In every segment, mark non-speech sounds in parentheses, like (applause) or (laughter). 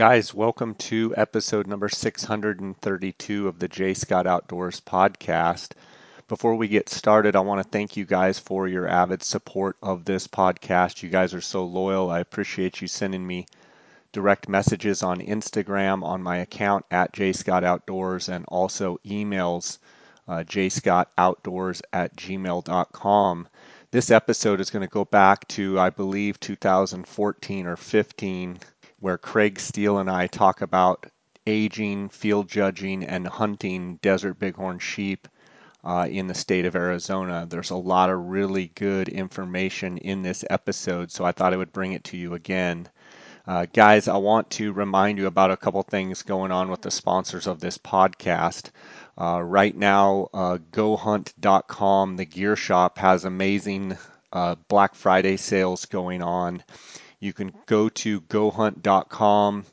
Guys, welcome to episode number 632 of the J Scott Outdoors podcast. Before we get started, I want to thank you guys for your avid support of this podcast. You guys are so loyal. I appreciate you sending me direct messages on Instagram on my account at J Scott Outdoors and also emails uh, jscottoutdoors at gmail.com. This episode is going to go back to, I believe, 2014 or 15 where Craig Steele and I talk about aging, field judging, and hunting desert bighorn sheep uh, in the state of Arizona. There's a lot of really good information in this episode, so I thought I would bring it to you again. Uh, guys, I want to remind you about a couple things going on with the sponsors of this podcast. Uh, right now, uh, GoHunt.com, the gear shop, has amazing uh, Black Friday sales going on. You can go to gohunt.com,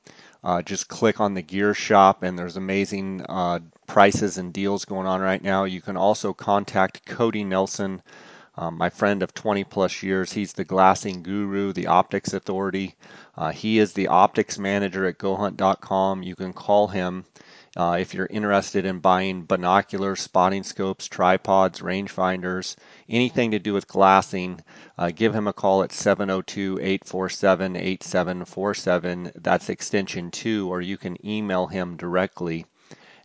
uh, just click on the gear shop, and there's amazing uh, prices and deals going on right now. You can also contact Cody Nelson, um, my friend of 20 plus years. He's the glassing guru, the optics authority. Uh, he is the optics manager at gohunt.com. You can call him uh, if you're interested in buying binoculars, spotting scopes, tripods, rangefinders, anything to do with glassing, uh, give him a call at 702 847 8747. That's extension 2, or you can email him directly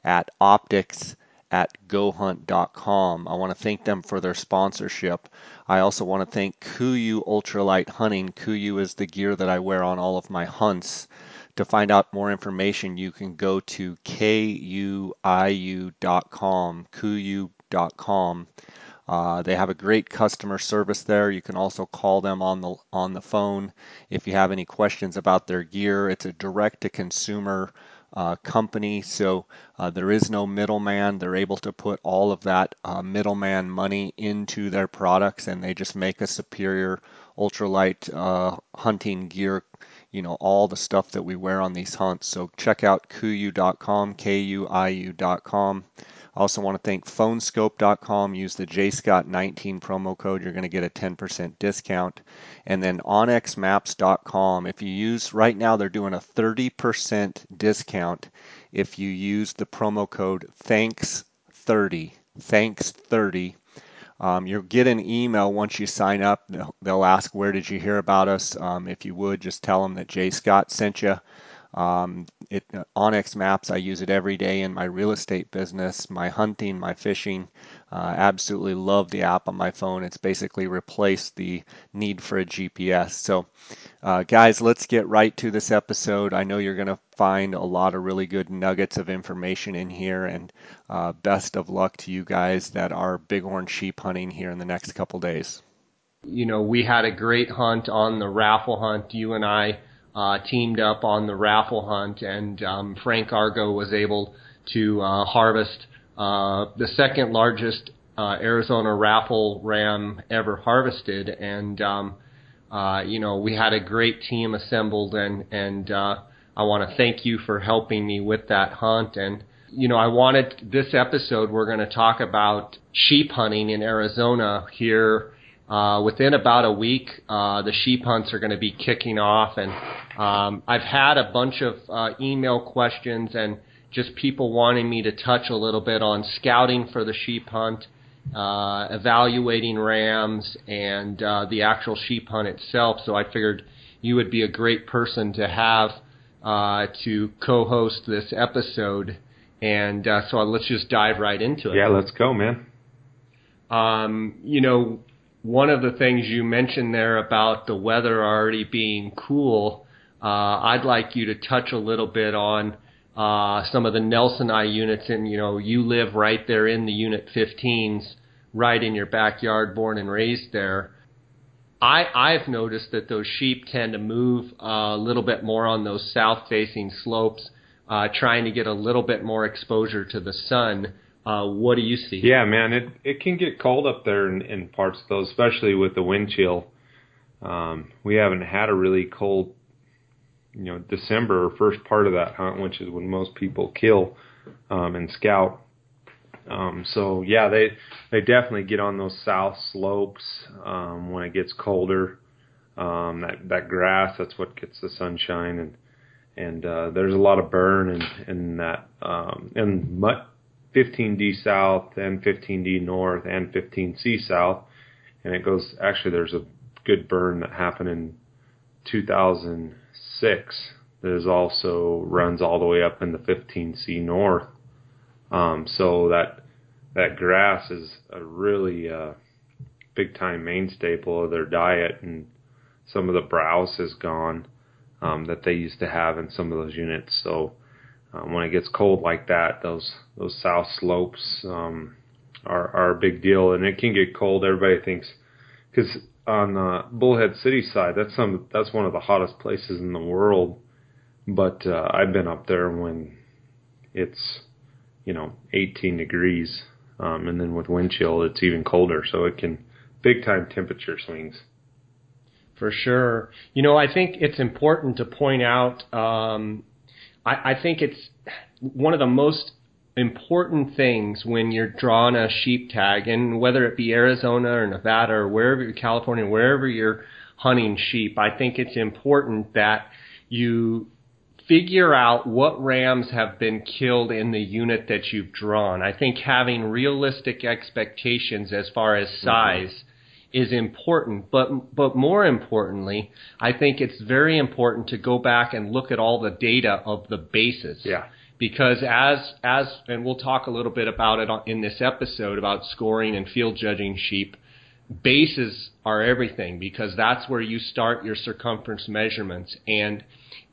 at optics at gohunt.com. I want to thank them for their sponsorship. I also want to thank KUIU Ultralight Hunting. KUIU is the gear that I wear on all of my hunts. To find out more information, you can go to kuiu.com, kuiu.com. Uh, they have a great customer service there. You can also call them on the on the phone if you have any questions about their gear. It's a direct to consumer uh, company, so uh, there is no middleman. They're able to put all of that uh, middleman money into their products, and they just make a superior ultralight uh, hunting gear you know, all the stuff that we wear on these hunts. So check out kuiu.com, K-U-I-U.com. I also want to thank phoneskope.com. Use the JScott19 promo code. You're going to get a 10% discount. And then onxmaps.com. If you use, right now they're doing a 30% discount if you use the promo code THANKS30. Thanks30 um, you'll get an email once you sign up. They'll, they'll, ask, Where did you hear about us? Um, if you would, just tell them that Jay Scott sent you. Um, it, uh, onX Maps, I use it every day in my real estate business, my hunting, my fishing. Uh, absolutely love the app on my phone. It's basically replaced the need for a GPS. So, uh, guys, let's get right to this episode. I know you're going to find a lot of really good nuggets of information in here, and uh, best of luck to you guys that are bighorn sheep hunting here in the next couple days. You know, we had a great hunt on the raffle hunt. You and I uh, teamed up on the raffle hunt, and um, Frank Argo was able to uh, harvest uh, the second largest uh, Arizona raffle ram ever harvested. And um, uh, you know, we had a great team assembled, and and uh, I want to thank you for helping me with that hunt. And you know, I wanted this episode. We're going to talk about sheep hunting in Arizona here uh, within about a week, uh, the sheep hunts are going to be kicking off, and um, I've had a bunch of uh, email questions and just people wanting me to touch a little bit on scouting for the sheep hunt, uh, evaluating rams, and uh, the actual sheep hunt itself. So I figured you would be a great person to have uh, to co-host this episode, and uh, so let's just dive right into it. Yeah, let's go, man. Um, you know, one of the things you mentioned there about the weather already being cool, uh, I'd like you to touch a little bit on uh, some of the Nelsoni units, and you know you live right there in the Unit 15s, right in your backyard, born and raised there. I I've noticed that those sheep tend to move a little bit more on those south-facing slopes, uh, trying to get a little bit more exposure to the sun. Uh, what do you see? Yeah, man, it it can get cold up there in, in parts though, especially with the wind chill. Um, we haven't had a really cold, you know, December first part of that hunt, which is when most people kill um, and scout. Um, so yeah, they they definitely get on those south slopes um, when it gets colder. Um, that that grass, that's what gets the sunshine and and uh, there's a lot of burn in, in that um, and 15D south and 15D north and 15C south, and it goes. Actually, there's a good burn that happened in 2006 that is also runs all the way up in the 15C north. Um, so that that grass is a really uh, big time main staple of their diet, and some of the browse is gone um, that they used to have in some of those units. So um, when it gets cold like that, those those south slopes um, are are a big deal, and it can get cold. Everybody thinks because on the Bullhead City side, that's some that's one of the hottest places in the world. But uh, I've been up there when it's you know 18 degrees, um, and then with wind chill, it's even colder. So it can big time temperature swings. For sure. You know, I think it's important to point out. Um, I, I think it's one of the most important things when you're drawing a sheep tag, and whether it be Arizona or Nevada or wherever, California, wherever you're hunting sheep, I think it's important that you figure out what rams have been killed in the unit that you've drawn. I think having realistic expectations as far as mm-hmm. size. Mm-hmm is important, but but more importantly, I think it's very important to go back and look at all the data of the bases. Yeah. Because as as and we'll talk a little bit about it in this episode about scoring and field judging sheep. Bases are everything because that's where you start your circumference measurements. And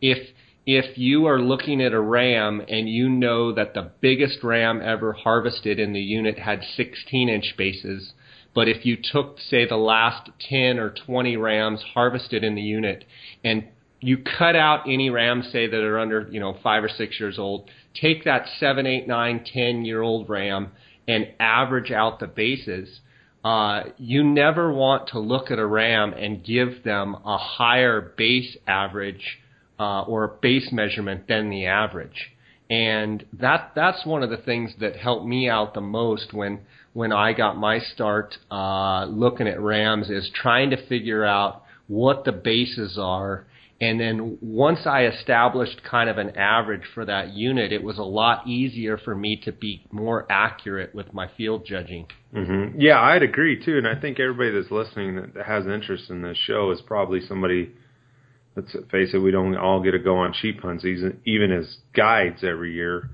if if you are looking at a ram and you know that the biggest ram ever harvested in the unit had 16 inch bases, but if you took, say, the last 10 or 20 rams harvested in the unit and you cut out any rams, say, that are under, you know, five or six years old, take that seven, eight, nine, 10 year old ram and average out the bases. Uh, you never want to look at a ram and give them a higher base average uh, or base measurement than the average. And that that's one of the things that helped me out the most when when I got my start uh, looking at Rams is trying to figure out what the bases are. And then once I established kind of an average for that unit, it was a lot easier for me to be more accurate with my field judging. Mm-hmm. Yeah, I'd agree too. And I think everybody that's listening that has interest in this show is probably somebody, let's face it, we don't all get to go on sheep hunts, even as guides every year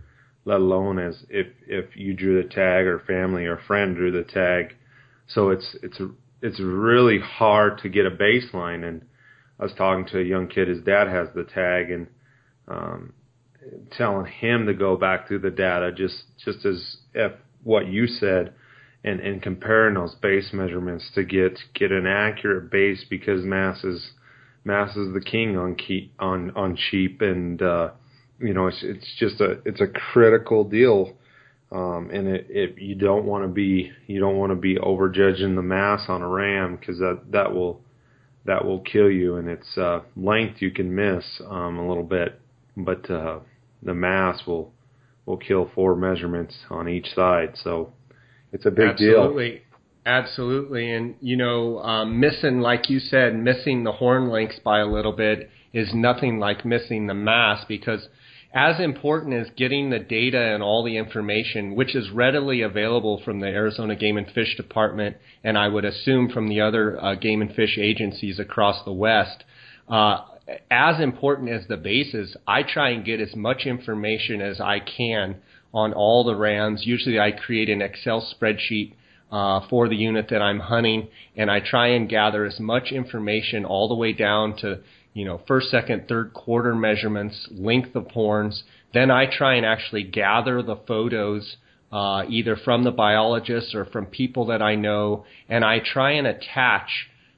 let alone as if if you drew the tag or family or friend drew the tag. So it's it's it's really hard to get a baseline. And I was talking to a young kid, his dad has the tag, and um, telling him to go back through the data, just just as if what you said, and and comparing those base measurements to get get an accurate base because mass is mass is the king on key on on sheep and. uh you know, it's it's just a it's a critical deal, um, and it, it you don't want to be you don't want to be over judging the mass on a ram because that that will that will kill you, and its uh, length you can miss um, a little bit, but uh, the mass will will kill four measurements on each side, so it's a big Absolutely. deal. Absolutely. Absolutely, and you know, um, missing, like you said, missing the horn lengths by a little bit is nothing like missing the mass because as important as getting the data and all the information, which is readily available from the Arizona Game and Fish Department, and I would assume from the other uh, game and fish agencies across the West, uh, as important as the bases, I try and get as much information as I can on all the rams. Usually, I create an Excel spreadsheet uh, for the unit that I'm hunting, and I try and gather as much information all the way down to you know, first, second, third quarter measurements, length of horns. Then I try and actually gather the photos uh, either from the biologists or from people that I know, and I try and attach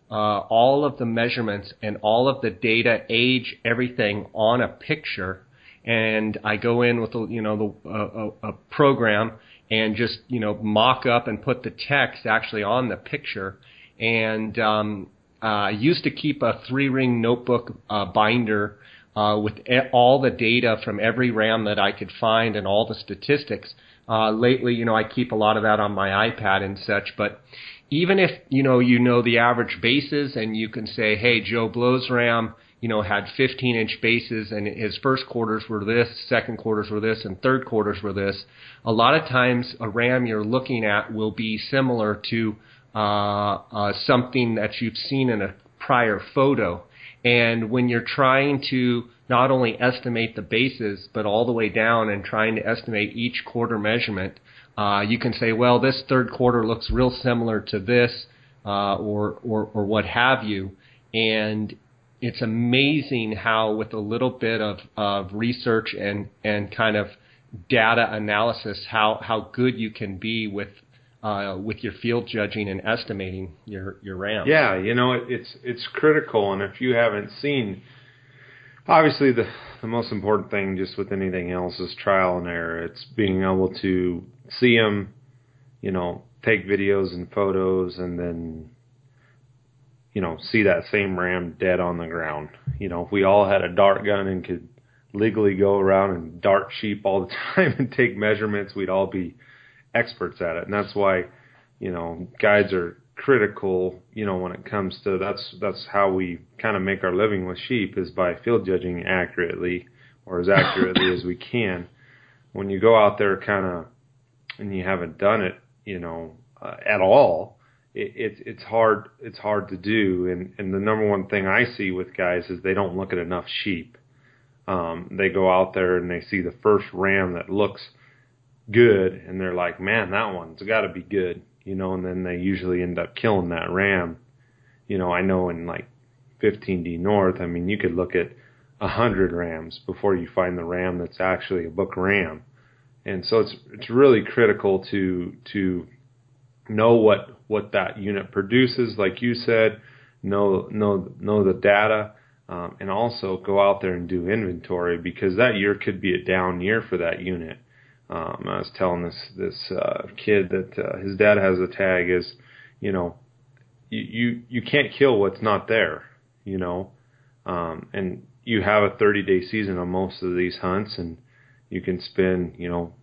uh, all of the measurements and all of the data, age, everything on a picture. And I go in with a, you know the, uh, a program and just you know mock up and put the text actually on the picture. And um, I used to keep a three ring notebook uh, binder uh, with all the data from every RAM that I could find and all the statistics. Uh, lately, you know, I keep a lot of that on my iPad and such. But even if you know you know the average bases and you can say, hey, Joe Blow's RAM you know, had 15 inch bases and his first quarters were this, second quarters were this, and third quarters were this, a lot of times a ram you're looking at will be similar to uh, uh, something that you've seen in a prior photo. And when you're trying to not only estimate the bases, but all the way down and trying to estimate each quarter measurement, uh, you can say, well, this third quarter looks real similar to this, uh, or, or, or what have you. And it's amazing how with a little bit of, of research and, and kind of data analysis, how, how good you can be with uh, with your field judging and estimating your your RAM. Yeah, you know it, it's it's critical, and if you haven't seen, obviously the the most important thing, just with anything else, is trial and error. It's being able to see them, you know, take videos and photos, and then you know, see that same ram dead on the ground. You know, if we all had a dart gun and could legally go around and dart sheep all the (laughs) time and take measurements, we'd all be experts at it. And that's why, you know, guides are critical, you know, when it comes to that's that's how we kind of make our living with sheep is by field judging accurately or as accurately (coughs) as we can. When you go out there kind of and you haven't done it, you know, uh, at all, it, it's it's hard it's hard to do. And and the number one thing I see with guys is they don't look at enough sheep. Um, they go out there and they see the first ram that looks good, and they're like, man, that one's got to be good, you know. And then they usually end up killing that ram. You know, I know in like 15D North, I mean, you could look at a hundred rams before you find the ram that's actually a book ram. And so it's it's really critical to to know what what that unit produces, like you said, know know know the data, um, and also go out there and do inventory because that year could be a down year for that unit. Um, I was telling this this uh, kid that uh, his dad has a tag is, you know, you, you you can't kill what's not there, you know, um, and you have a 30 day season on most of these hunts, and you can spend, you know,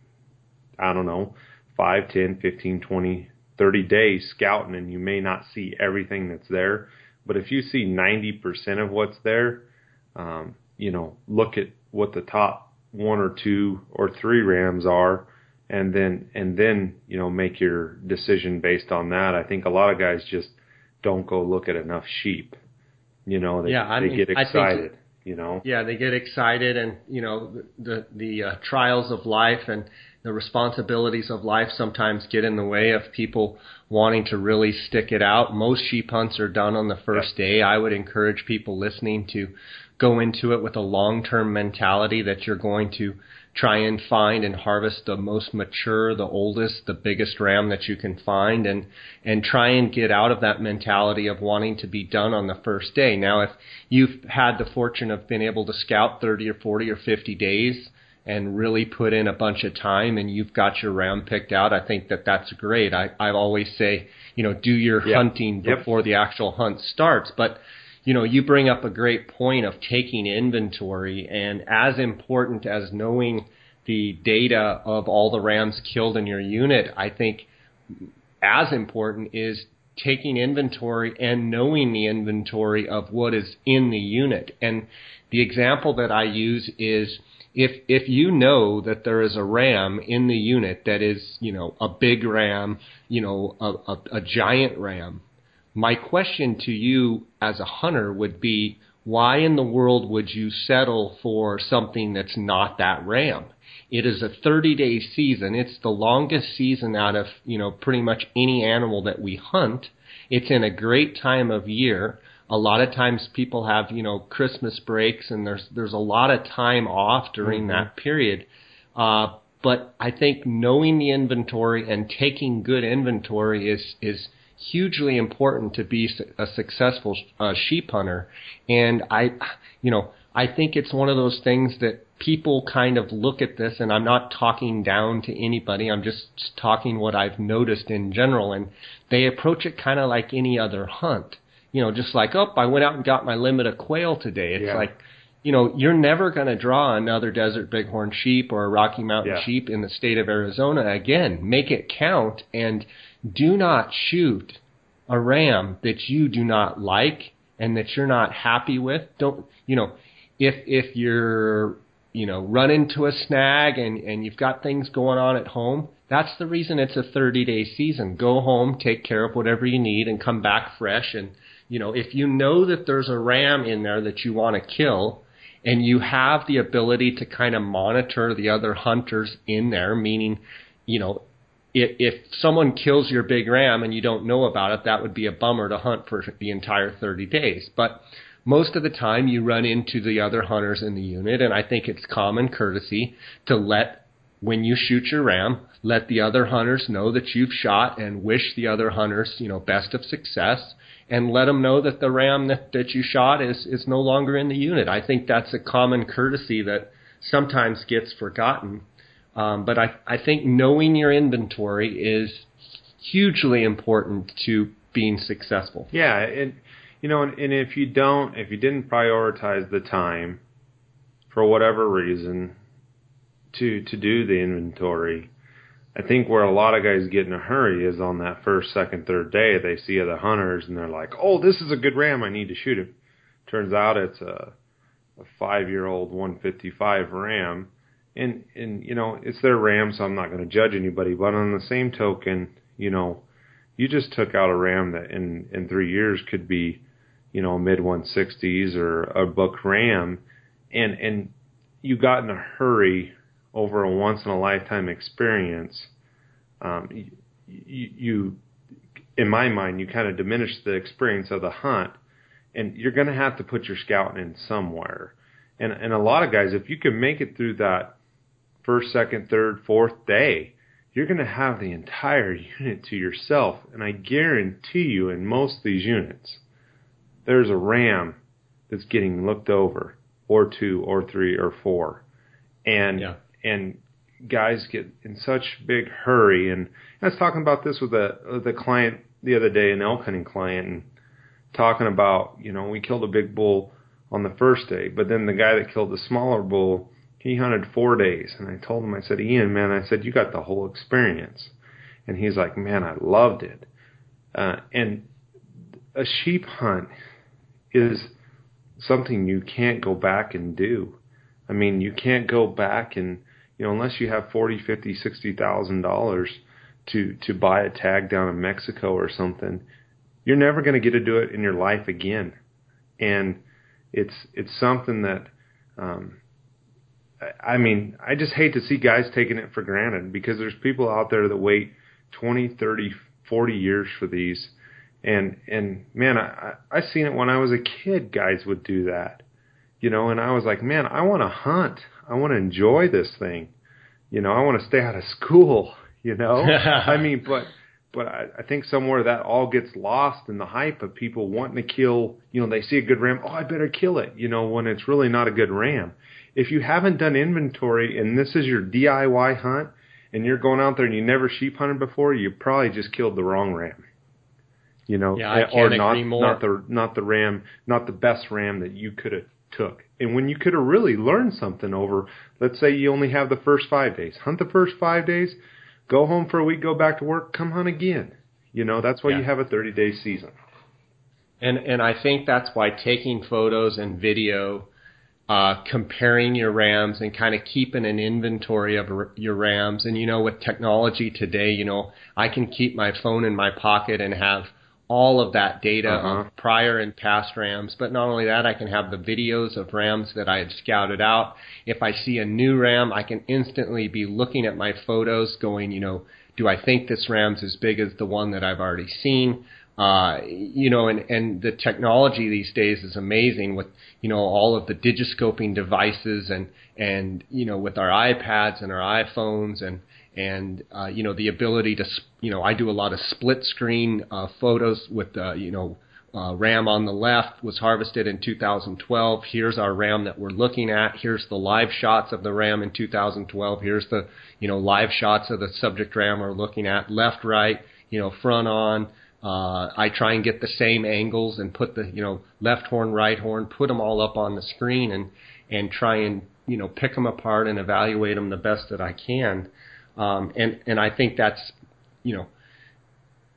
I don't know, 5, 10, 15, 20, 30 days scouting and you may not see everything that's there. But if you see 90% of what's there, um, you know, look at what the top one or two or three rams are and then and then you know make your decision based on that. I think a lot of guys just don't go look at enough sheep. You know, they, yeah, I they mean, get excited. Think, you know, yeah, they get excited, and you know the the, the uh, trials of life and the responsibilities of life sometimes get in the way of people wanting to really stick it out. Most sheep hunts are done on the first day. I would encourage people listening to go into it with a long-term mentality that you're going to try and find and harvest the most mature, the oldest, the biggest ram that you can find and and try and get out of that mentality of wanting to be done on the first day. Now if you've had the fortune of being able to scout 30 or 40 or 50 days, and really put in a bunch of time and you've got your round picked out, I think that that's great. I, I always say, you know, do your hunting before yep. the actual hunt starts. But, you know, you bring up a great point of taking inventory and as important as knowing the data of all the rams killed in your unit, I think as important is taking inventory and knowing the inventory of what is in the unit. And the example that I use is, if if you know that there is a ram in the unit that is you know a big ram you know a, a, a giant ram my question to you as a hunter would be why in the world would you settle for something that's not that ram it is a 30 day season it's the longest season out of you know pretty much any animal that we hunt it's in a great time of year a lot of times people have you know Christmas breaks and there's there's a lot of time off during mm-hmm. that period. Uh, but I think knowing the inventory and taking good inventory is is hugely important to be a successful uh, sheep hunter. And I, you know, I think it's one of those things that people kind of look at this, and I'm not talking down to anybody. I'm just talking what I've noticed in general, and they approach it kind of like any other hunt you know, just like, oh, I went out and got my limit of quail today. It's yeah. like, you know, you're never going to draw another desert bighorn sheep or a Rocky Mountain yeah. sheep in the state of Arizona again. Make it count and do not shoot a ram that you do not like and that you're not happy with, don't you know? If if you're you know run into a snag and and you've got things going on at home, that's the reason it's a 30 day season. Go home, take care of whatever you need, and come back fresh. And you know if you know that there's a ram in there that you want to kill, and you have the ability to kind of monitor the other hunters in there, meaning you know if, if someone kills your big ram and you don't know about it, that would be a bummer to hunt for the entire 30 days. But most of the time you run into the other hunters in the unit, and I think it's common courtesy to let, when you shoot your ram, let the other hunters know that you've shot and wish the other hunters, you know, best of success and let them know that the ram that, that you shot is, is no longer in the unit. I think that's a common courtesy that sometimes gets forgotten um, but I, I think knowing your inventory is hugely important to being successful. Yeah, and you know, and, and if you don't, if you didn't prioritize the time for whatever reason to to do the inventory, I think where a lot of guys get in a hurry is on that first, second, third day. They see other hunters and they're like, "Oh, this is a good ram. I need to shoot him." Turns out it's a a five year old 155 ram and and you know it's their ram, so I'm not going to judge anybody. But on the same token, you know, you just took out a ram that in in three years could be, you know, a mid 160s or a book ram, and and you got in a hurry over a once in a lifetime experience. Um, you, you, in my mind, you kind of diminish the experience of the hunt, and you're going to have to put your scouting in somewhere. And and a lot of guys, if you can make it through that first, second, third, fourth day, you're going to have the entire unit to yourself. And I guarantee you, in most of these units, there's a RAM that's getting looked over, or two, or three, or four. And, yeah. and guys get in such big hurry. And I was talking about this with a, with a client the other day, an elk hunting client, and talking about, you know, we killed a big bull on the first day, but then the guy that killed the smaller bull he hunted four days. And I told him, I said, Ian, man, I said, you got the whole experience. And he's like, man, I loved it. Uh, and a sheep hunt is something you can't go back and do. I mean, you can't go back and, you know, unless you have forty, fifty, sixty thousand dollars to to buy a tag down in Mexico or something, you're never going to get to do it in your life again. And it's it's something that um, I mean, I just hate to see guys taking it for granted because there's people out there that wait 20, 30, 40 years for these. And, and man, I, I seen it when I was a kid, guys would do that, you know, and I was like, man, I want to hunt. I want to enjoy this thing. You know, I want to stay out of school, (laughs) you know, (laughs) I mean, but, but I, I think somewhere that all gets lost in the hype of people wanting to kill, you know, they see a good ram. Oh, I better kill it, you know, when it's really not a good ram if you haven't done inventory and this is your DIY hunt and you're going out there and you never sheep hunted before, you probably just killed the wrong ram. You know, yeah, or not more. not the not the ram, not the best ram that you could have took. And when you could have really learned something over, let's say you only have the first 5 days. Hunt the first 5 days, go home for a week, go back to work, come hunt again. You know, that's why yeah. you have a 30-day season. And and I think that's why taking photos and video uh, comparing your RAMs and kind of keeping an inventory of your RAMs. And you know, with technology today, you know, I can keep my phone in my pocket and have all of that data uh-huh. of prior and past RAMs. But not only that, I can have the videos of RAMs that I had scouted out. If I see a new RAM, I can instantly be looking at my photos going, you know, do I think this RAM's as big as the one that I've already seen? Uh, you know, and, and the technology these days is amazing with, you know, all of the digiscoping devices and, and, you know, with our iPads and our iPhones and, and, uh, you know, the ability to, you know, I do a lot of split screen, uh, photos with, uh, you know, uh, RAM on the left was harvested in 2012. Here's our RAM that we're looking at. Here's the live shots of the RAM in 2012. Here's the, you know, live shots of the subject RAM we're looking at. Left, right, you know, front on. Uh, I try and get the same angles and put the you know left horn, right horn, put them all up on the screen and and try and you know pick them apart and evaluate them the best that I can. Um, and and I think that's you know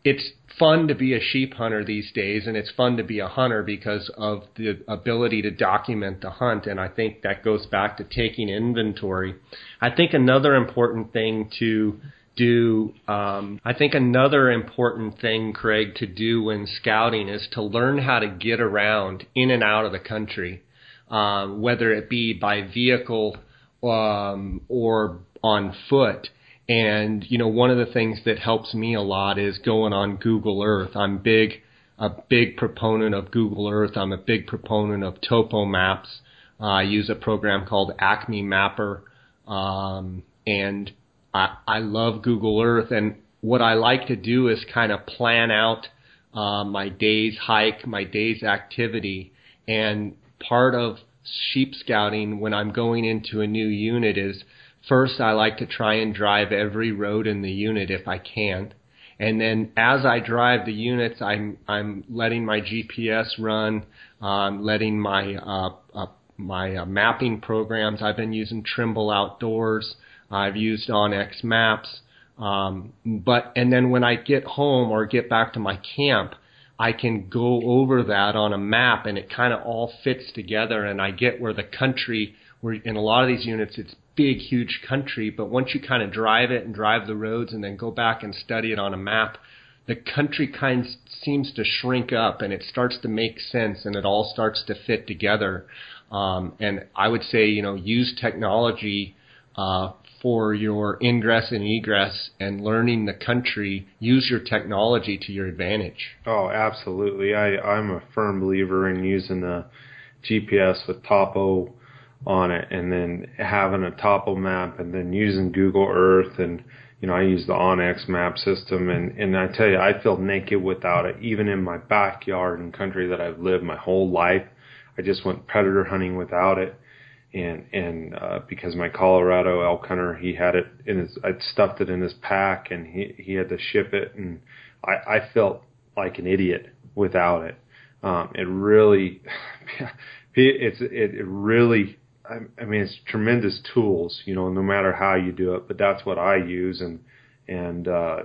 it's fun to be a sheep hunter these days, and it's fun to be a hunter because of the ability to document the hunt. And I think that goes back to taking inventory. I think another important thing to do, um, I think another important thing, Craig, to do when scouting is to learn how to get around in and out of the country, um, whether it be by vehicle um, or on foot. And, you know, one of the things that helps me a lot is going on Google Earth. I'm big, a big proponent of Google Earth. I'm a big proponent of topo maps. Uh, I use a program called Acme Mapper. Um, and I, I love Google Earth. And what I like to do is kind of plan out, uh, my day's hike, my day's activity. And part of sheep scouting when I'm going into a new unit is First, I like to try and drive every road in the unit if I can. And then as I drive the units, I'm, I'm letting my GPS run, um, letting my, uh, uh, my uh, mapping programs. I've been using Trimble Outdoors. I've used onX Maps. Um, but, and then when I get home or get back to my camp, I can go over that on a map and it kind of all fits together and I get where the country, where in a lot of these units, it's big, huge country, but once you kind of drive it and drive the roads and then go back and study it on a map, the country kind of seems to shrink up and it starts to make sense and it all starts to fit together. Um, and I would say, you know, use technology uh, for your ingress and egress and learning the country. Use your technology to your advantage. Oh, absolutely. I, I'm a firm believer in using the GPS with Topo on it and then having a topo map and then using Google Earth and you know, I use the onX map system and, and I tell you, I feel naked without it. Even in my backyard and country that I've lived my whole life, I just went predator hunting without it. And, and, uh, because my Colorado elk hunter, he had it in his, I'd stuffed it in his pack and he, he had to ship it. And I, I felt like an idiot without it. Um, it really, (laughs) it's, it, it really I, I mean, it's tremendous tools, you know, no matter how you do it. But that's what I use, and and uh,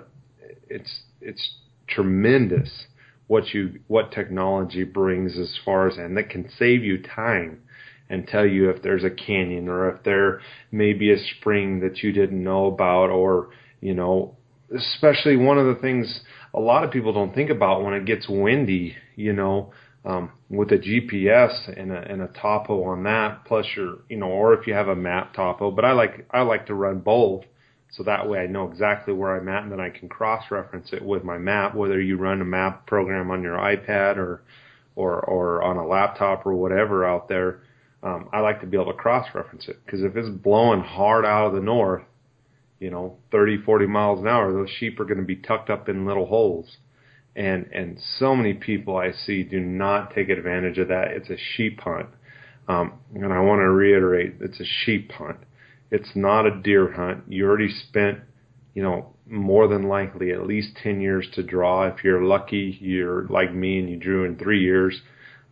it's it's tremendous what you what technology brings as far as and that can save you time and tell you if there's a canyon or if there may be a spring that you didn't know about or you know especially one of the things a lot of people don't think about when it gets windy you know um, with a GPS and a, and a topo on that, plus your, you know, or if you have a map topo. But I like I like to run both, so that way I know exactly where I'm at, and then I can cross-reference it with my map. Whether you run a map program on your iPad or or or on a laptop or whatever out there, um, I like to be able to cross-reference it because if it's blowing hard out of the north, you know, 30, 40 miles an hour, those sheep are going to be tucked up in little holes and and so many people I see do not take advantage of that. It's a sheep hunt, um, and I want to reiterate, it's a sheep hunt. It's not a deer hunt. You already spent, you know, more than likely at least ten years to draw. If you're lucky, you're like me and you drew in three years.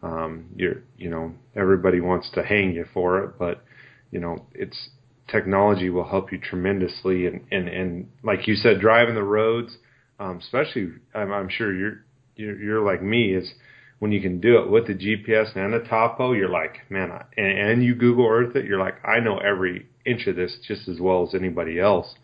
Um, you're, you know, everybody wants to hang you for it, but you know, it's technology will help you tremendously, and and and like you said, driving the roads um, especially I'm, I'm sure you're, you're you're like me is when you can do it with the GPS and the topo, you're like, man, I, and, and you Google Earth it, you're like, I know every inch of this just as well as anybody else.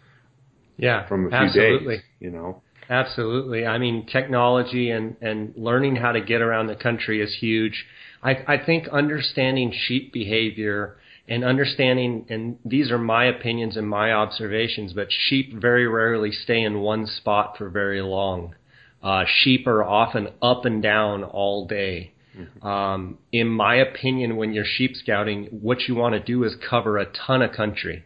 Yeah, from a few absolutely. days, you know. Absolutely. I mean, technology and, and learning how to get around the country is huge. I, I think understanding sheep behavior and understanding, and these are my opinions and my observations, but sheep very rarely stay in one spot for very long. Uh, sheep are often up and down all day. Mm-hmm. Um, in my opinion, when you're sheep scouting, what you want to do is cover a ton of country.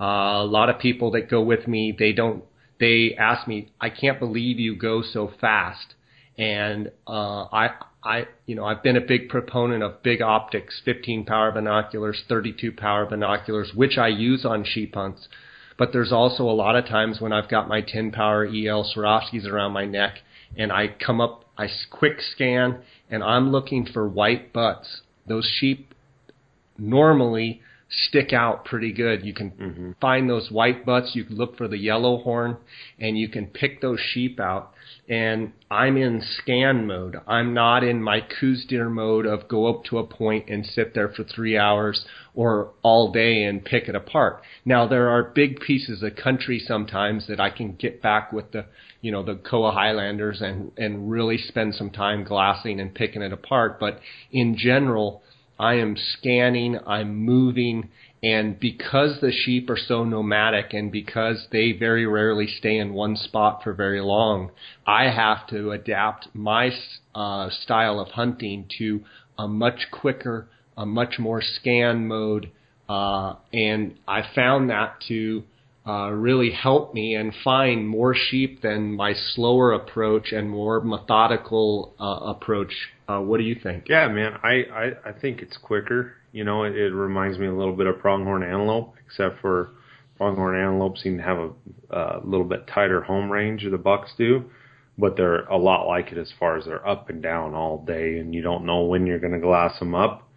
Uh, a lot of people that go with me, they don't, they ask me, I can't believe you go so fast. And, uh, I, I, you know, I've been a big proponent of big optics, 15 power binoculars, 32 power binoculars, which I use on sheep hunts. But there's also a lot of times when I've got my 10 power EL Swarovskis around my neck and I come up, I quick scan and I'm looking for white butts. Those sheep normally stick out pretty good. You can Mm-hmm. find those white butts, you can look for the yellow horn, and you can pick those sheep out. And I'm in scan mode. I'm not in my Coues deer mode of go up to a point and sit there for three hours or all day and pick it apart. Now there are big pieces of country sometimes that I can get back with the, you know, the Kowa Highlanders and, and really spend some time glassing and picking it apart. But in general, I am scanning, I'm moving, and because the sheep are so nomadic and because they very rarely stay in one spot for very long, I have to adapt my uh, style of hunting to a much quicker, a much more scan mode, uh, and I found that to uh, really help me and find more sheep than my slower approach and more methodical uh, approach. Uh, what do you think? Yeah, man, I, I, I think it's quicker. You know, it, it reminds me a little bit of pronghorn antelope, except for pronghorn antelope seem to have a, a little bit tighter home range than the bucks do, but they're a lot like it as far as they're up and down all day, and you don't know when you're going to glass them up.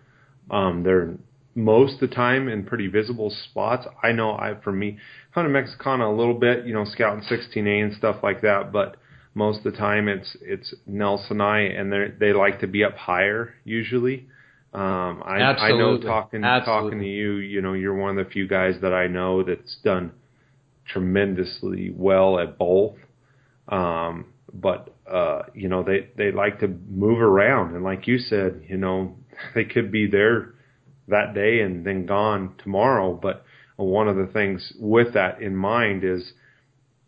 Um, they're most of the time in pretty visible spots. I know I, for me, hunted Mexicana a little bit, you know, scouting 16A and stuff like that, but most of the time it's it's Nelsonite, and I and they they like to be up higher usually. Um, I, I know talking Absolutely. talking to you, you know, you're one of the few guys that I know that's done tremendously well at both. Um, but uh, you know, they they like to move around, and like you said, you know, (laughs) they could be there that day and then gone tomorrow. But one of the things with that in mind is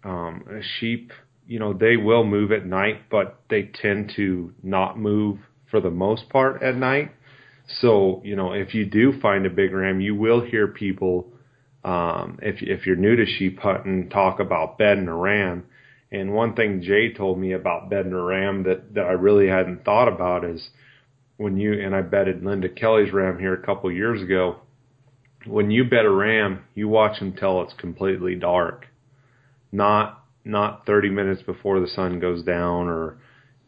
um, sheep. You know, they will move at night, but they tend to not move for the most part at night. So, you know, if you do find a big ram, you will hear people, um, if, if you're new to sheep hunting, talk about bedding a ram. And one thing Jay told me about bedding a ram that, that I really hadn't thought about is when you, and I bedded Linda Kelly's ram here a couple years ago, when you bed a ram, you watch till it's completely dark. Not, not 30 minutes before the sun goes down or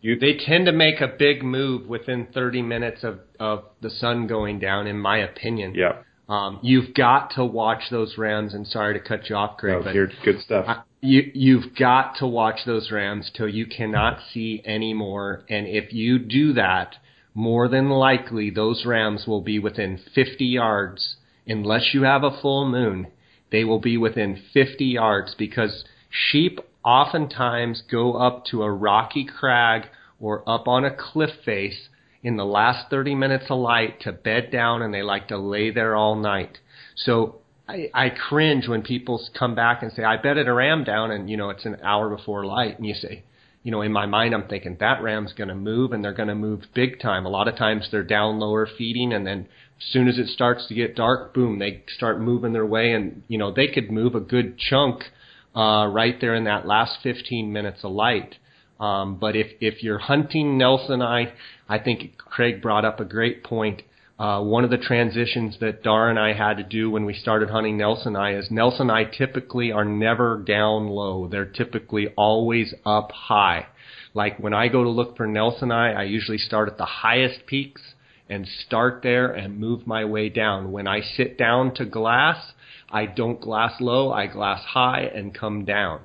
you, They tend to make a big move within 30 minutes of, of the sun going down, in my opinion. yeah, Um, you've got to watch those rams, and sorry to cut you off, Craig, that but good stuff. I- you you've got to watch those rams till you cannot see anymore and if you do that more than likely those rams will be within 50 yards unless you have a full moon they will be within 50 yards because sheep oftentimes go up to a rocky crag or up on a cliff face in the last 30 minutes of light to bed down and they like to lay there all night so I, I cringe when people come back and say, I bedded a ram down and, you know, it's an hour before light. And you say, you know, in my mind, I'm thinking that ram's going to move and they're going to move big time. A lot of times they're down lower feeding and then as soon as it starts to get dark, boom, they start moving their way and, you know, they could move a good chunk, uh, right there in that last 15 minutes of light. Um, but if, if you're hunting Nelson, I, I think Craig brought up a great point. Uh, one of the transitions that Dar and I had to do when we started hunting Nelsoni is Nelsoni typically are never down low. They're typically always up high. Like when I go to look for Nelsoni, I usually start at the highest peaks and start there and move my way down. When I sit down to glass, I don't glass low, I glass high and come down.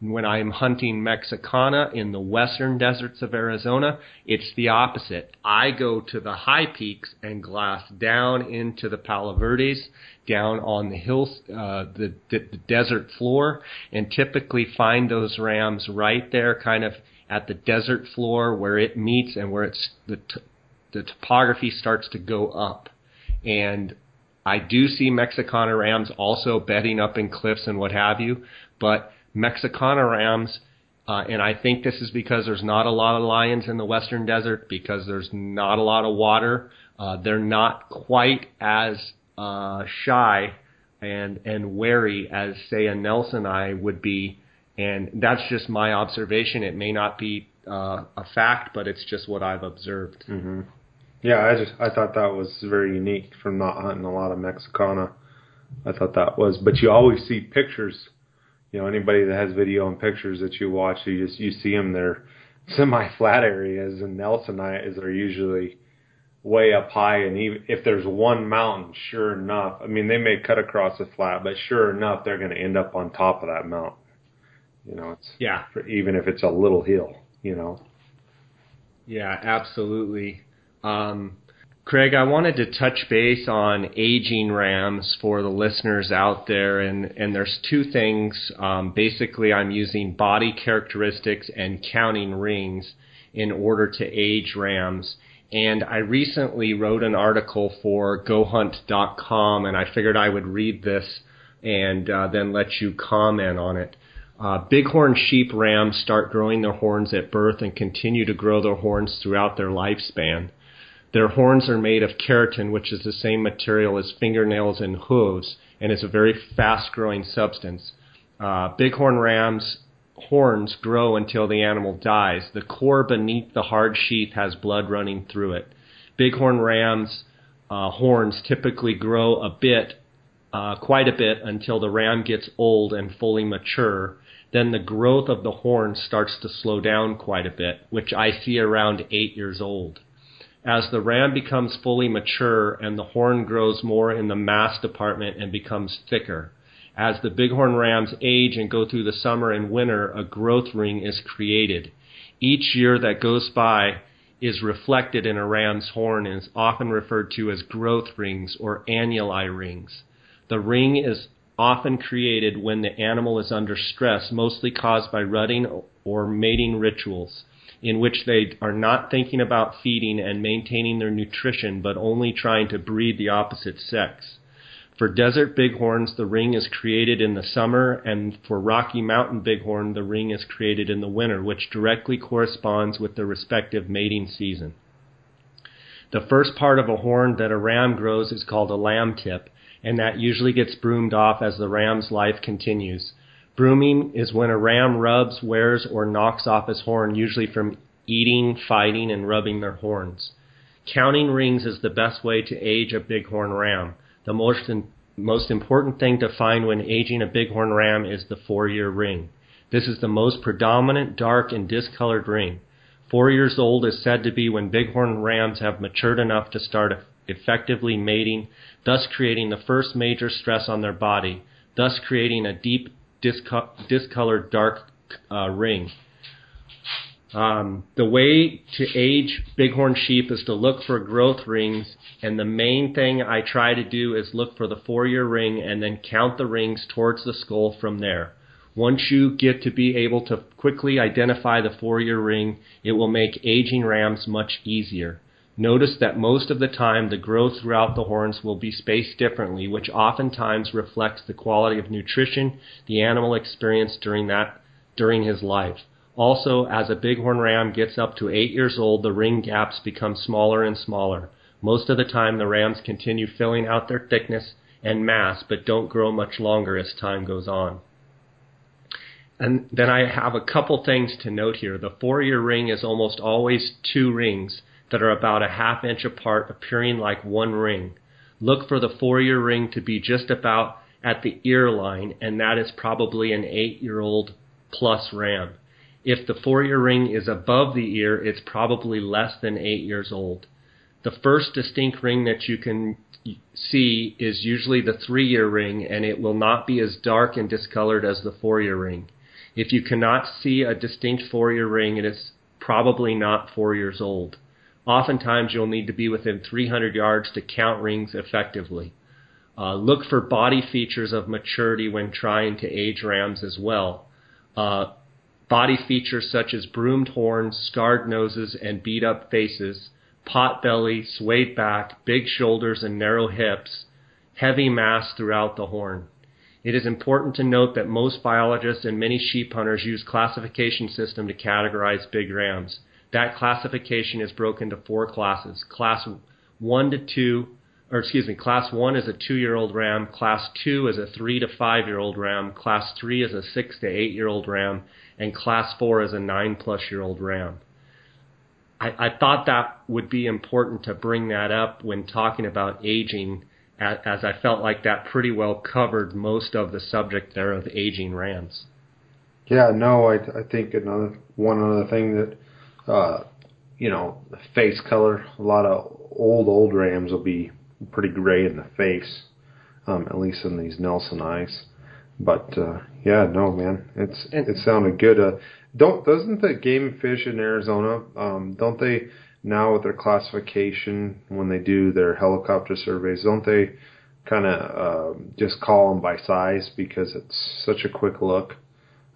When I'm hunting Mexicana in the western deserts of Arizona, it's the opposite. I go to the high peaks and glass down into the Palo Verdes, down on the hills, uh, the, the, the desert floor, and typically find those rams right there, kind of at the desert floor where it meets and where it's the t- the topography starts to go up. And I do see Mexicana rams also bedding up in cliffs and what have you, but Mexicana rams, uh, and I think this is because there's not a lot of lions in the western desert, because there's not a lot of water. Uh, they're not quite as uh, shy and and wary as say a Nelsoni would be, and that's just my observation. It may not be uh, a fact, but it's just what I've observed. hmm Yeah, I just I thought that was very unique from not hunting a lot of Mexicana. I thought that was, but you always see pictures. You know, anybody that has video and pictures that you watch, you just you see them. They're semi-flat areas, and Nelsonite is are usually way up high, and even if there's one mountain, sure enough, I mean they may cut across the flat, but sure enough, they're going to end up on top of that mountain. You know, it's yeah, even if it's a little hill. You know. Yeah, absolutely. Um, Craig, I wanted to touch base on aging rams for the listeners out there, and, and there's two things. Um, basically, I'm using body characteristics and counting rings in order to age rams. And I recently wrote an article for GoHunt.com, and I figured I would read this and uh, then let you comment on it. Uh, bighorn sheep rams start growing their horns at birth and continue to grow their horns throughout their lifespan. Their horns are made of keratin, which is the same material as fingernails and hooves, and is a very fast growing substance. Uh, bighorn rams' horns grow until the animal dies. The core beneath the hard sheath has blood running through it. Bighorn rams' uh, horns typically grow a bit, uh, quite a bit, until the ram gets old and fully mature. Then the growth of the horn starts to slow down quite a bit, which I see around eight years old. As the ram becomes fully mature and the horn grows more in the mass department and becomes thicker. As the bighorn rams age and go through the summer and winter, a growth ring is created. Each year that goes by is reflected in a ram's horn and is often referred to as growth rings or annuli rings. The ring is often created when the animal is under stress, mostly caused by rutting or mating rituals in which they are not thinking about feeding and maintaining their nutrition, but only trying to breed the opposite sex. For desert bighorns, the ring is created in the summer, and for Rocky Mountain bighorn, the ring is created in the winter, which directly corresponds with the respective mating season. The first part of a horn that a ram grows is called a lamb tip, and that usually gets broomed off as the ram's life continues. Brooming is when a ram rubs, wears, or knocks off his horn, usually from eating, fighting, and rubbing their horns. Counting rings is the best way to age a bighorn ram. The most, in, most important thing to find when aging a bighorn ram is the four year ring. This is the most predominant, dark, and discolored ring. Four years old is said to be when bighorn rams have matured enough to start effectively mating, thus creating the first major stress on their body, thus creating a deep disco- discolored dark uh, ring. Um, the way to age bighorn sheep is to look for growth rings, and the main thing I try to do is look for the four year ring and then count the rings towards the skull from there. Once you get to be able to quickly identify the four year ring, it will make aging rams much easier. Notice that most of the time the growth throughout the horns will be spaced differently, which oftentimes reflects the quality of nutrition the animal experienced during that during his life. Also, as a bighorn ram gets up to 8 years old, the ring gaps become smaller and smaller. Most of the time the rams continue filling out their thickness and mass, but don't grow much longer as time goes on. And then I have a couple things to note here. The four year ring is almost always two rings that are about a half inch apart, appearing like one ring. Look for the four year ring to be just about at the ear line, and that is probably an eight year old plus ram. If the four year ring is above the ear, it's probably less than eight years old. The first distinct ring that you can see is usually the three year ring, and it will not be as dark and discolored as the four year ring. If you cannot see a distinct four year ring, it is probably not four years old. Oftentimes, you'll need to be within 300 yards to count rings effectively. Uh, look for body features of maturity when trying to age rams as well. Uh, body features such as broomed horns, scarred noses, and beat up faces, pot belly, swayed back, big shoulders, and narrow hips, heavy mass throughout the horn. It is important to note that most biologists and many sheep hunters use classification system to categorize big rams. That classification is broken into four classes. Class 1 to 2, or excuse me, class 1 is a 2-year-old ram, class 2 is a 3 to 5-year-old ram, class 3 is a 6 to 8-year-old ram, and class 4 is a 9 plus year old ram. I, I thought that would be important to bring that up when talking about aging, as, I felt like that pretty well covered most of the subject there of aging rams. Yeah, no, I, I think another one other thing that uh, you know, face color. A lot of old old rams will be pretty gray in the face, um, at least in these Nelsonis. But uh, yeah, no man, it's And- it sounded good. Uh, don't doesn't the game fish in Arizona um, don't they now with their classification when they do their helicopter surveys don't they kind of uh, just call them by size because it's such a quick look.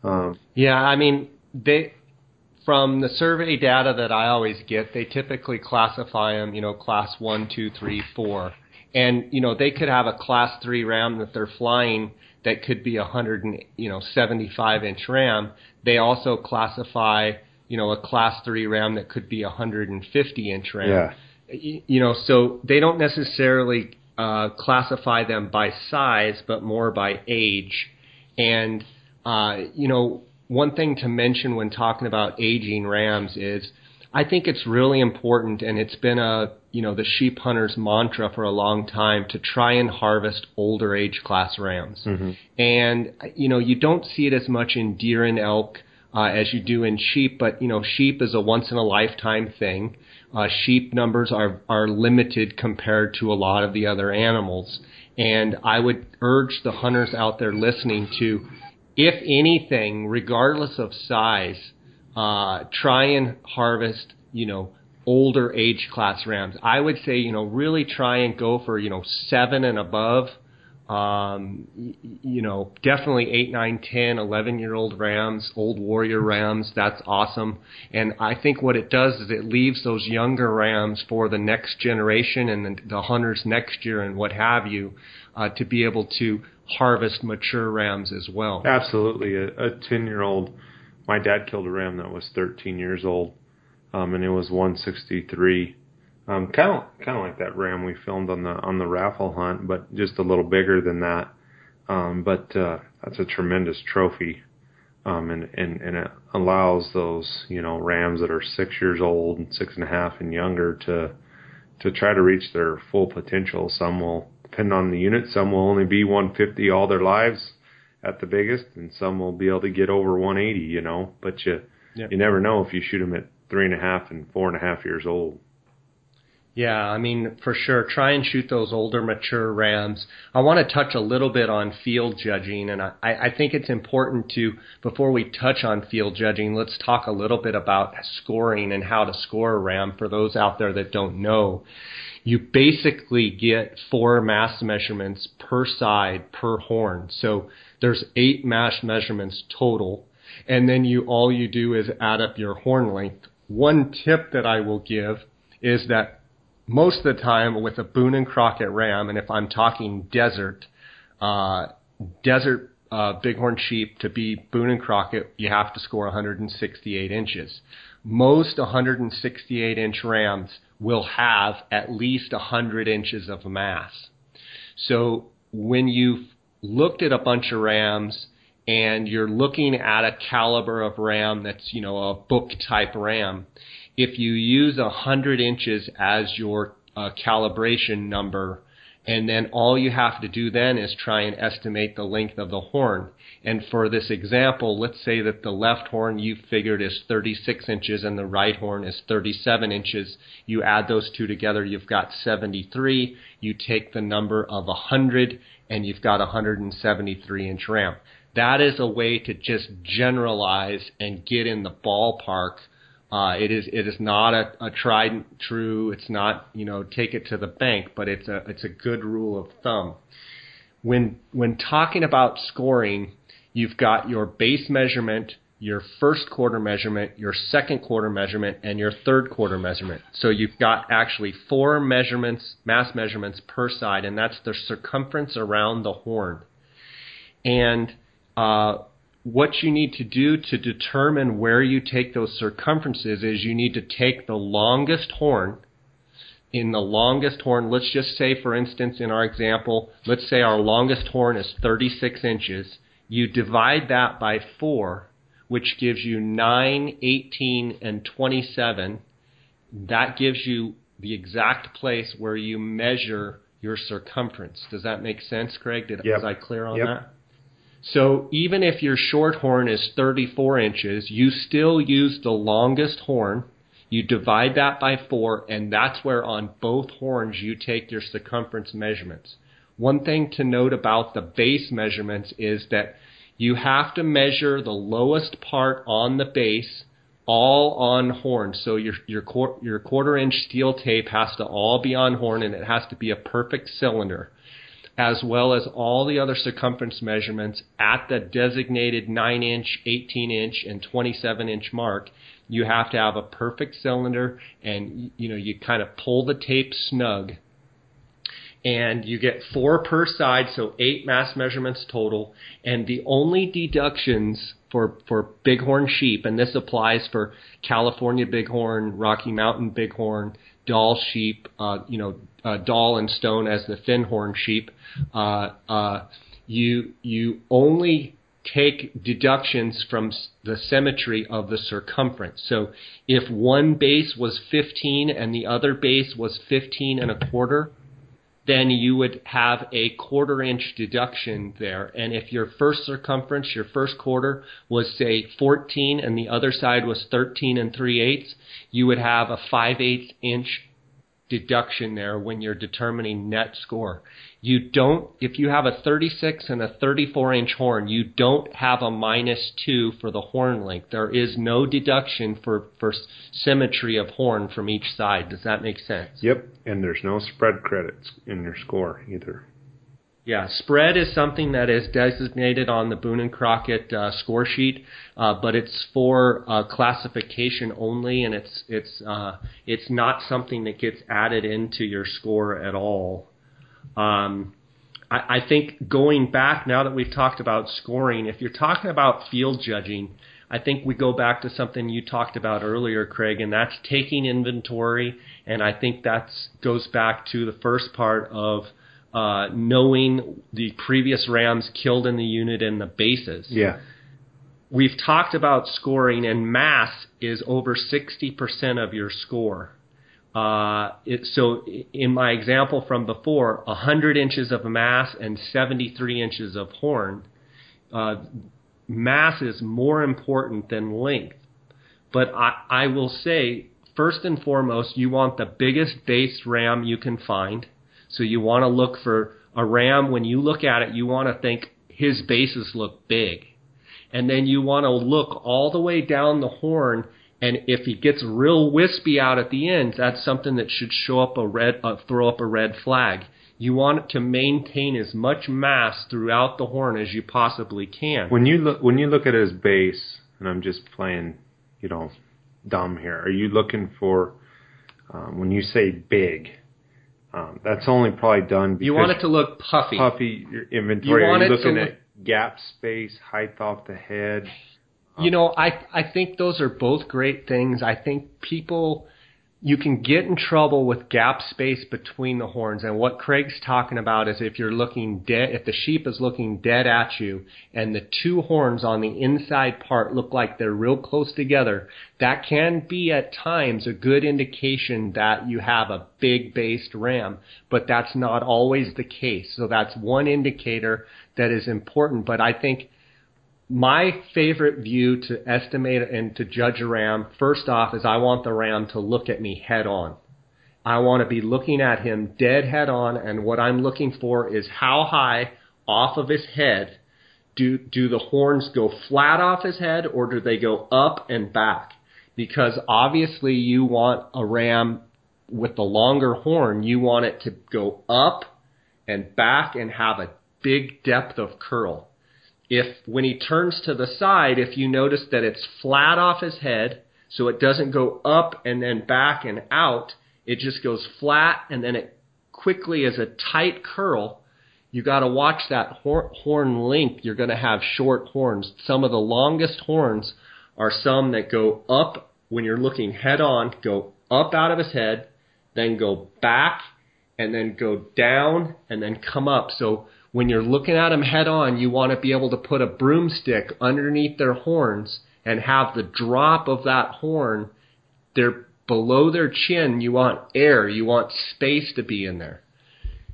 Um, Yeah, I mean, they from the survey data that I always get, they typically classify them, you know, class one, two, three, four, and you know they could have a class three ram that they're flying that could be a hundred and you know seventy five inch ram. They also classify, you know, a class three ram that could be a hundred and fifty inch ram yeah, y- you know, so they don't necessarily uh, classify them by size, but more by age. And uh, you know, one thing to mention when talking about aging rams is, I think it's really important, and it's been a you know the sheep hunter's mantra for a long time to try and harvest older age class rams. And you know, you don't see it as much in deer and elk uh, as you do in sheep, but you know, sheep is a once in a lifetime thing. Uh, sheep numbers are are limited compared to a lot of the other animals, and I would urge the hunters out there listening to, if anything, regardless of size, uh, try and harvest, you know, older age class rams. I would say, you know, really try and go for, you know, seven and above. Um, you know, definitely eight, nine, ten, eleven year old rams, old warrior rams. That's awesome. And I think what it does is it leaves those younger rams for the next generation and the, the hunters next year and what have you, uh, to be able to harvest mature rams as well. absolutely. A, a ten year old. My dad killed a ram that was 13 years old, um, and it was 163. Um, kind of kind of like that ram we filmed on the on the raffle hunt, but just a little bigger than that. Um, but uh, that's a tremendous trophy, um, and, and and it allows those you know rams that are six years old and six and a half and younger to to try to reach their full potential. Some will depend on the unit. Some will only be 150 all their lives at the biggest, and some will be able to get over 180. You know, but you Yep. you never know if you shoot them at three and a half and four and a half years old. Yeah, I mean, for sure. Try and shoot those older, mature rams. I want to touch a little bit on field judging, and I, I think it's important to, before we touch on field judging, let's talk a little bit about scoring and how to score a ram for those out there that don't know. You basically get four mass measurements per side per horn. So there's eight mass measurements total, and then you all you do is add up your horn length. One tip that I will give is that most of the time with a Boone and Crockett ram, and if I'm talking desert, uh, desert uh, bighorn sheep to be Boone and Crockett, you have to score 168 inches. Most 168 inch rams will have at least 100 inches of mass. So when you've looked at a bunch of rams and you're looking at a caliber of ram that's, you know, a book type ram, if you use a hundred inches as your uh, calibration number, and then all you have to do then is try and estimate the length of the horn. And for this example, let's say that the left horn you figured is 36 inches and the right horn is 37 inches. You add those two together, you've got 73. You take the number of 100 and you've got 173 inch ramp. That is a way to just generalize and get in the ballpark uh, it is it is not a, a tried and true. It's not you know take it to the bank, but it's a it's a good rule of thumb. When when talking about scoring, you've got your base measurement, your first quarter measurement, your second quarter measurement, and your third quarter measurement. So you've got actually four measurements, mass measurements per side, and that's the circumference around the horn. And uh, what you need to do to determine where you take those circumferences is you need to take the longest horn. In the longest horn, let's just say, for instance, in our example, let's say our longest horn is 36 inches. You divide that by 4, which gives you 9, 18, and 27. That gives you the exact place where you measure your circumference. Does that make sense, Craig? Did, Yep. Was I clear on Yep. that? So even if your short horn is 34 inches, you still use the longest horn. You divide that by four, and that's where on both horns you take your circumference measurements. One thing to note about the base measurements is that you have to measure the lowest part on the base all on horn. So your your your quarter inch steel tape has to all be on horn and it has to be a perfect cylinder as well as all the other circumference measurements at the designated 9 inch, 18 inch, and 27 inch mark. You have to have a perfect cylinder and you know you kind of pull the tape snug and you get four per side, so eight mass measurements total. And the only deductions for for bighorn sheep, and this applies for California bighorn, Rocky Mountain bighorn, Dall sheep, uh, you know, uh, and Stone as the thin horn sheep. Uh, uh, you you only take deductions from the symmetry of the circumference. So if one base was 15 and the other base was 15 and a quarter, then you would have a quarter inch deduction there. And if your first circumference, your first quarter was say 14 and the other side was 13 and 3 eighths, you would have a 5 eighths inch deduction there when you're determining net score. You don't, if you have a 36 and a 34 inch horn, you don't have a minus two for the horn length. There is no deduction for, for symmetry of horn from each side. Does that make sense? Yep, and there's no spread credits in your score either. Yeah, spread is something that is designated on the Boone and Crockett uh, score sheet, uh, but it's for uh, classification only, and it's it's uh, it's not something that gets added into your score at all. Um, I, I think going back now that we've talked about scoring, if you're talking about field judging, I think we go back to something you talked about earlier, Craig, and that's taking inventory. And I think that goes back to the first part of uh, knowing the previous Rams killed in the unit and the bases. Yeah. We've talked about scoring, and mass is over 60% of your score. Uh, it, so, in my example from before, 100 inches of mass and 73 inches of horn, uh, mass is more important than length. But I, I will say, first and foremost, you want the biggest base ram you can find so you want to look for a ram. When you look at it, you want to think his bases look big. And then you want to look all the way down the horn. And if he gets real wispy out at the end, that's something that should show up a red, uh, throw up a red flag. You want it to maintain as much mass throughout the horn as you possibly can. When you look, when you look at his base, and I'm just playing, you know, dumb here. Are you looking for um, when you say big? Um, that's only probably done because you want it to look puffy. Puffy inventory. You want Are you looking at gap space, height off the head? You know, I I think those are both great things. I think people you can get in trouble with gap space between the horns. And what Craig's talking about is if you're looking dead, if the sheep is looking dead at you and the two horns on the inside part look like they're real close together, that can be at times a good indication that you have a big based ram, but that's not always the case. So that's one indicator that is important. But I think my favorite view to estimate and to judge a ram, first off, is I want the ram to look at me head on. I want to be looking at him dead head on, and what I'm looking for is how high off of his head do, do the horns go flat off his head or do they go up and back? Because obviously you want a ram with the longer horn, you want it to go up and back and have a big depth of curl if when he turns to the side, if you notice that it's flat off his head, so it doesn't go up and then back and out, it just goes flat and then it quickly is a tight curl. You got to watch that horn length. You're going to have short horns. Some of the longest horns are some that go up when you're looking head on, go up out of his head, then go back and then go down and then come up. So when you're looking at them head on, you want to be able to put a broomstick underneath their horns and have the drop of that horn they're below their chin. You want air, you want space to be in there.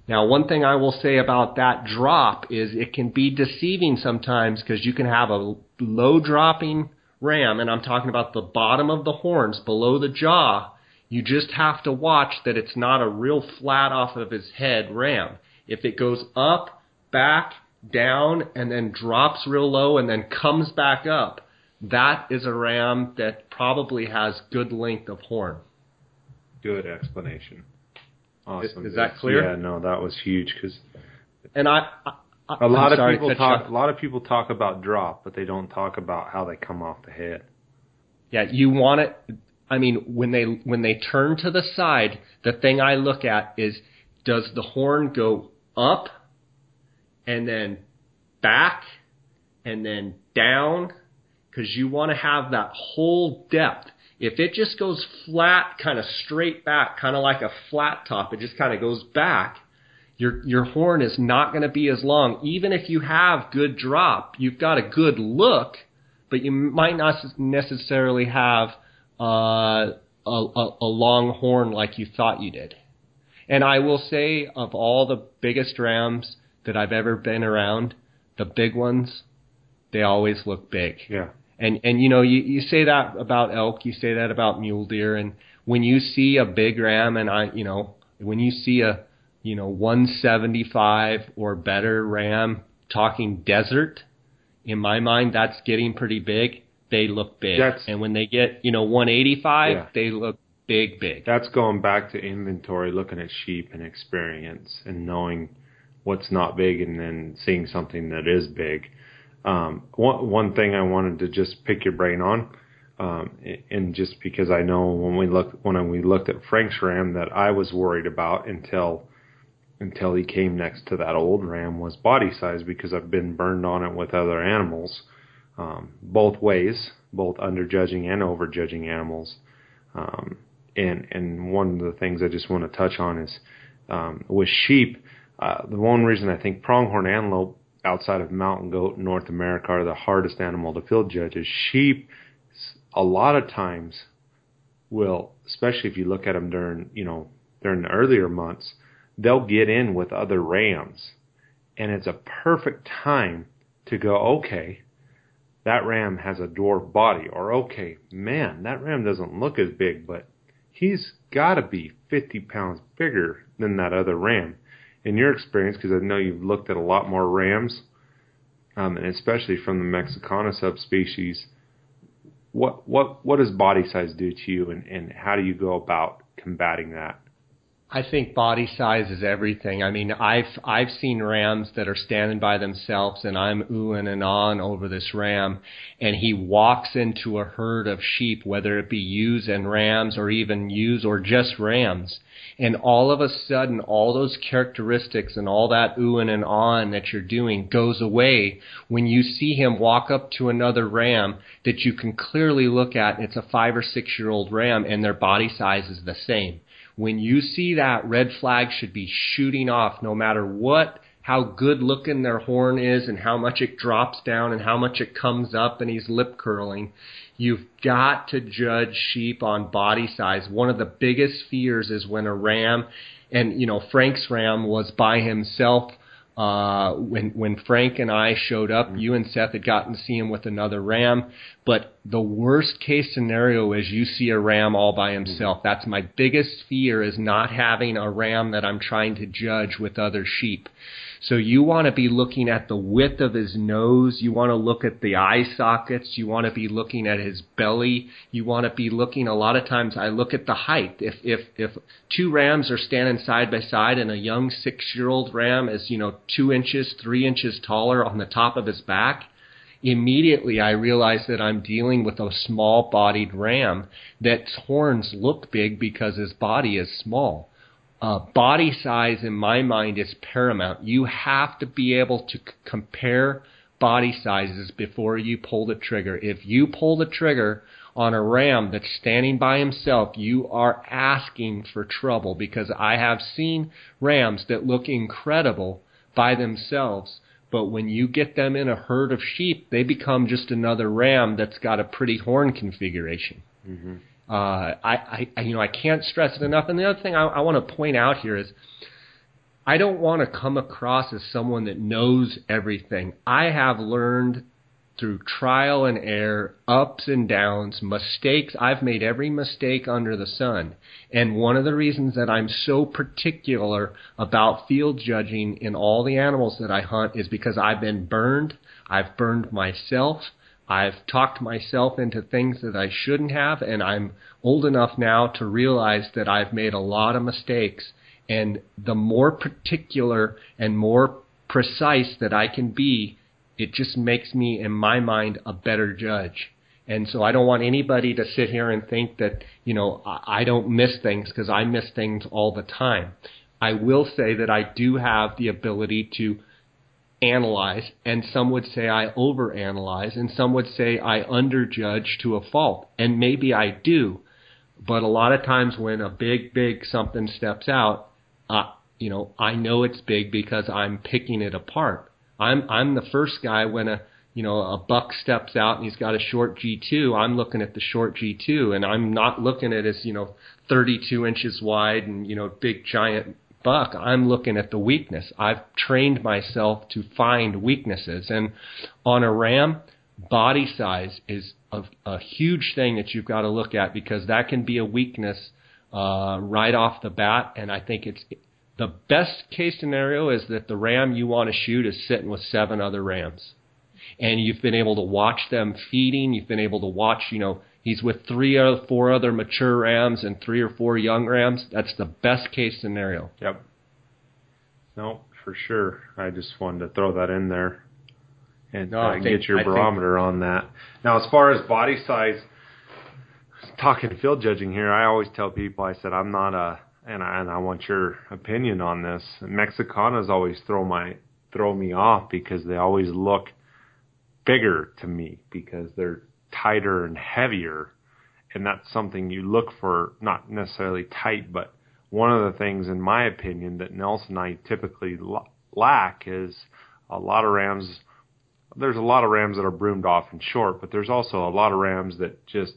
Now, one thing I will say about that drop is it can be deceiving sometimes because you can have a low dropping ram, and I'm talking about the bottom of the horns below the jaw, you just have to watch that it's not a real flat off of his head ram. If it goes up, back, down, and then drops real low and then comes back up, that is a ram that probably has good length of horn. Good explanation. Awesome. Is, is that clear? Yeah, no, that was huge because. And I, I a lot I'm of people talk. A lot of people talk about drop, but they don't talk about how they come off the head. Yeah, you want it. I mean, when they when they turn to the side, the thing I look at is does the horn go up and then back and then down because you want to have that whole depth. If it just goes flat, kind of straight back, kind of like a flat top, it just kind of goes back, your your horn is not going to be as long. Even if you have good drop, you've got a good look, but you might not necessarily have uh, a, a, a long horn like you thought you did. And I will say, of all the biggest rams that I've ever been around, the big ones, they always look big. Yeah. And and you know you you say that about elk, you say that about mule deer, and when you see a big ram, and I you know when you see a you know 175 or better ram talking desert, in my mind that's getting pretty big. They look big, That's- and when they get you know 185, Yeah. they look big, big. That's going back to inventory, looking at sheep and experience, and knowing what's not big, and then seeing something that is big. Um, one one thing I wanted to just pick your brain on, um, and just because I know when we looked when we looked at Frank's ram that I was worried about until until he came next to that old ram was body size because I've been burned on it with other animals, um, both ways, both underjudging and overjudging animals. Um, and and one of the things I just want to touch on is um, with sheep. Uh, the one reason I think pronghorn antelope outside of mountain goat in North America are the hardest animal to field judge is sheep. A lot of times will, especially if you look at them during you know during the earlier months, they'll get in with other rams, and it's a perfect time to go okay. That ram has a dwarf body, or okay, man, that ram doesn't look as big, but he's got to be 50 pounds bigger than that other ram. In your experience, because I know you've looked at a lot more rams, um, and especially from the Mexicana subspecies, what what what does body size do to you, and, and how do you go about combating that? I think body size is everything. I mean, I've I've seen rams that are standing by themselves, and I'm oohing and on over this ram, and he walks into a herd of sheep, whether it be ewes and rams, or even ewes or just rams, and all of a sudden, all those characteristics and all that oohing and on that you're doing goes away when you see him walk up to another ram that you can clearly look at. It's a five or six year old ram, and their body size is the same when you see that red flag should be shooting off no matter what how good looking their horn is and how much it drops down and how much it comes up and he's lip curling you've got to judge sheep on body size. One of the biggest fears is when a ram and you know Frank's ram was by himself uh, when when Frank and I showed up, you and Seth had gotten to see him with another ram. But the worst case scenario is you see a ram all by himself. That's my biggest fear is not having a ram that I'm trying to judge with other sheep. So you want to be looking at the width of his nose. You want to look at the eye sockets. You want to be looking at his belly. You want to be looking. A lot of times I look at the height. If if if two rams are standing side by side and a young six year old ram is you know two inches, three inches taller on the top of his back, immediately I realize that I'm dealing with a small bodied ram that's horns look big because his body is small. Uh, body size in my mind is paramount. You have to be able to c- compare body sizes before you pull the trigger. If you pull the trigger on a ram that's standing by himself, you are asking for trouble because I have seen rams that look incredible by themselves, but when you get them in a herd of sheep, they become just another ram that's got a pretty horn configuration. Mm-hmm. Uh, I, I, you know, I can't stress it enough. And the other thing I, I want to point out here is, I don't want to come across as someone that knows everything. I have learned through trial and error, ups and downs, mistakes. I've made every mistake under the sun. And one of the reasons that I'm so particular about field judging in all the animals that I hunt is because I've been burned. I've burned myself. I've talked myself into things that I shouldn't have, and I'm old enough now to realize that I've made a lot of mistakes. And the more particular and more precise that I can be, it just makes me, in my mind, a better judge. And so I don't want anybody to sit here and think that, you know, I don't miss things because I miss things all the time. I will say that I do have the ability to analyze, and some would say I overanalyze, and some would say I underjudge to a fault. And maybe I do. But a lot of times when a big, big something steps out, uh, you know, I know it's big because I'm picking it apart. I'm I'm the first guy when a you know a buck steps out and he's got a short G2. I'm looking at the short G2 and I'm not looking at his you know 32 inches wide and you know big giant buck. I'm looking at the weakness. I've trained myself to find weaknesses and on a ram, body size is a, a huge thing that you've got to look at because that can be a weakness uh, right off the bat. And I think it's the best case scenario is that the ram you want to shoot is sitting with seven other rams. And you've been able to watch them feeding. You've been able to watch, you know, he's with three or four other mature rams and three or four young rams. That's the best case scenario. Yep. No, for sure. I just wanted to throw that in there and No, uh, think- get your I think- barometer on that. Now, as far as body size, talking field judging here, I always tell people, I said, I'm not a, and I, and I want your opinion on this. Mexicanas always throw my throw me off because they always look bigger to me because they're tighter and heavier, and that's something you look for, not necessarily tight, but one of the things, in my opinion, that Nelsoni typically l- lack is a lot of rams. There's a lot of rams that are broomed off and short, but there's also a lot of rams that just,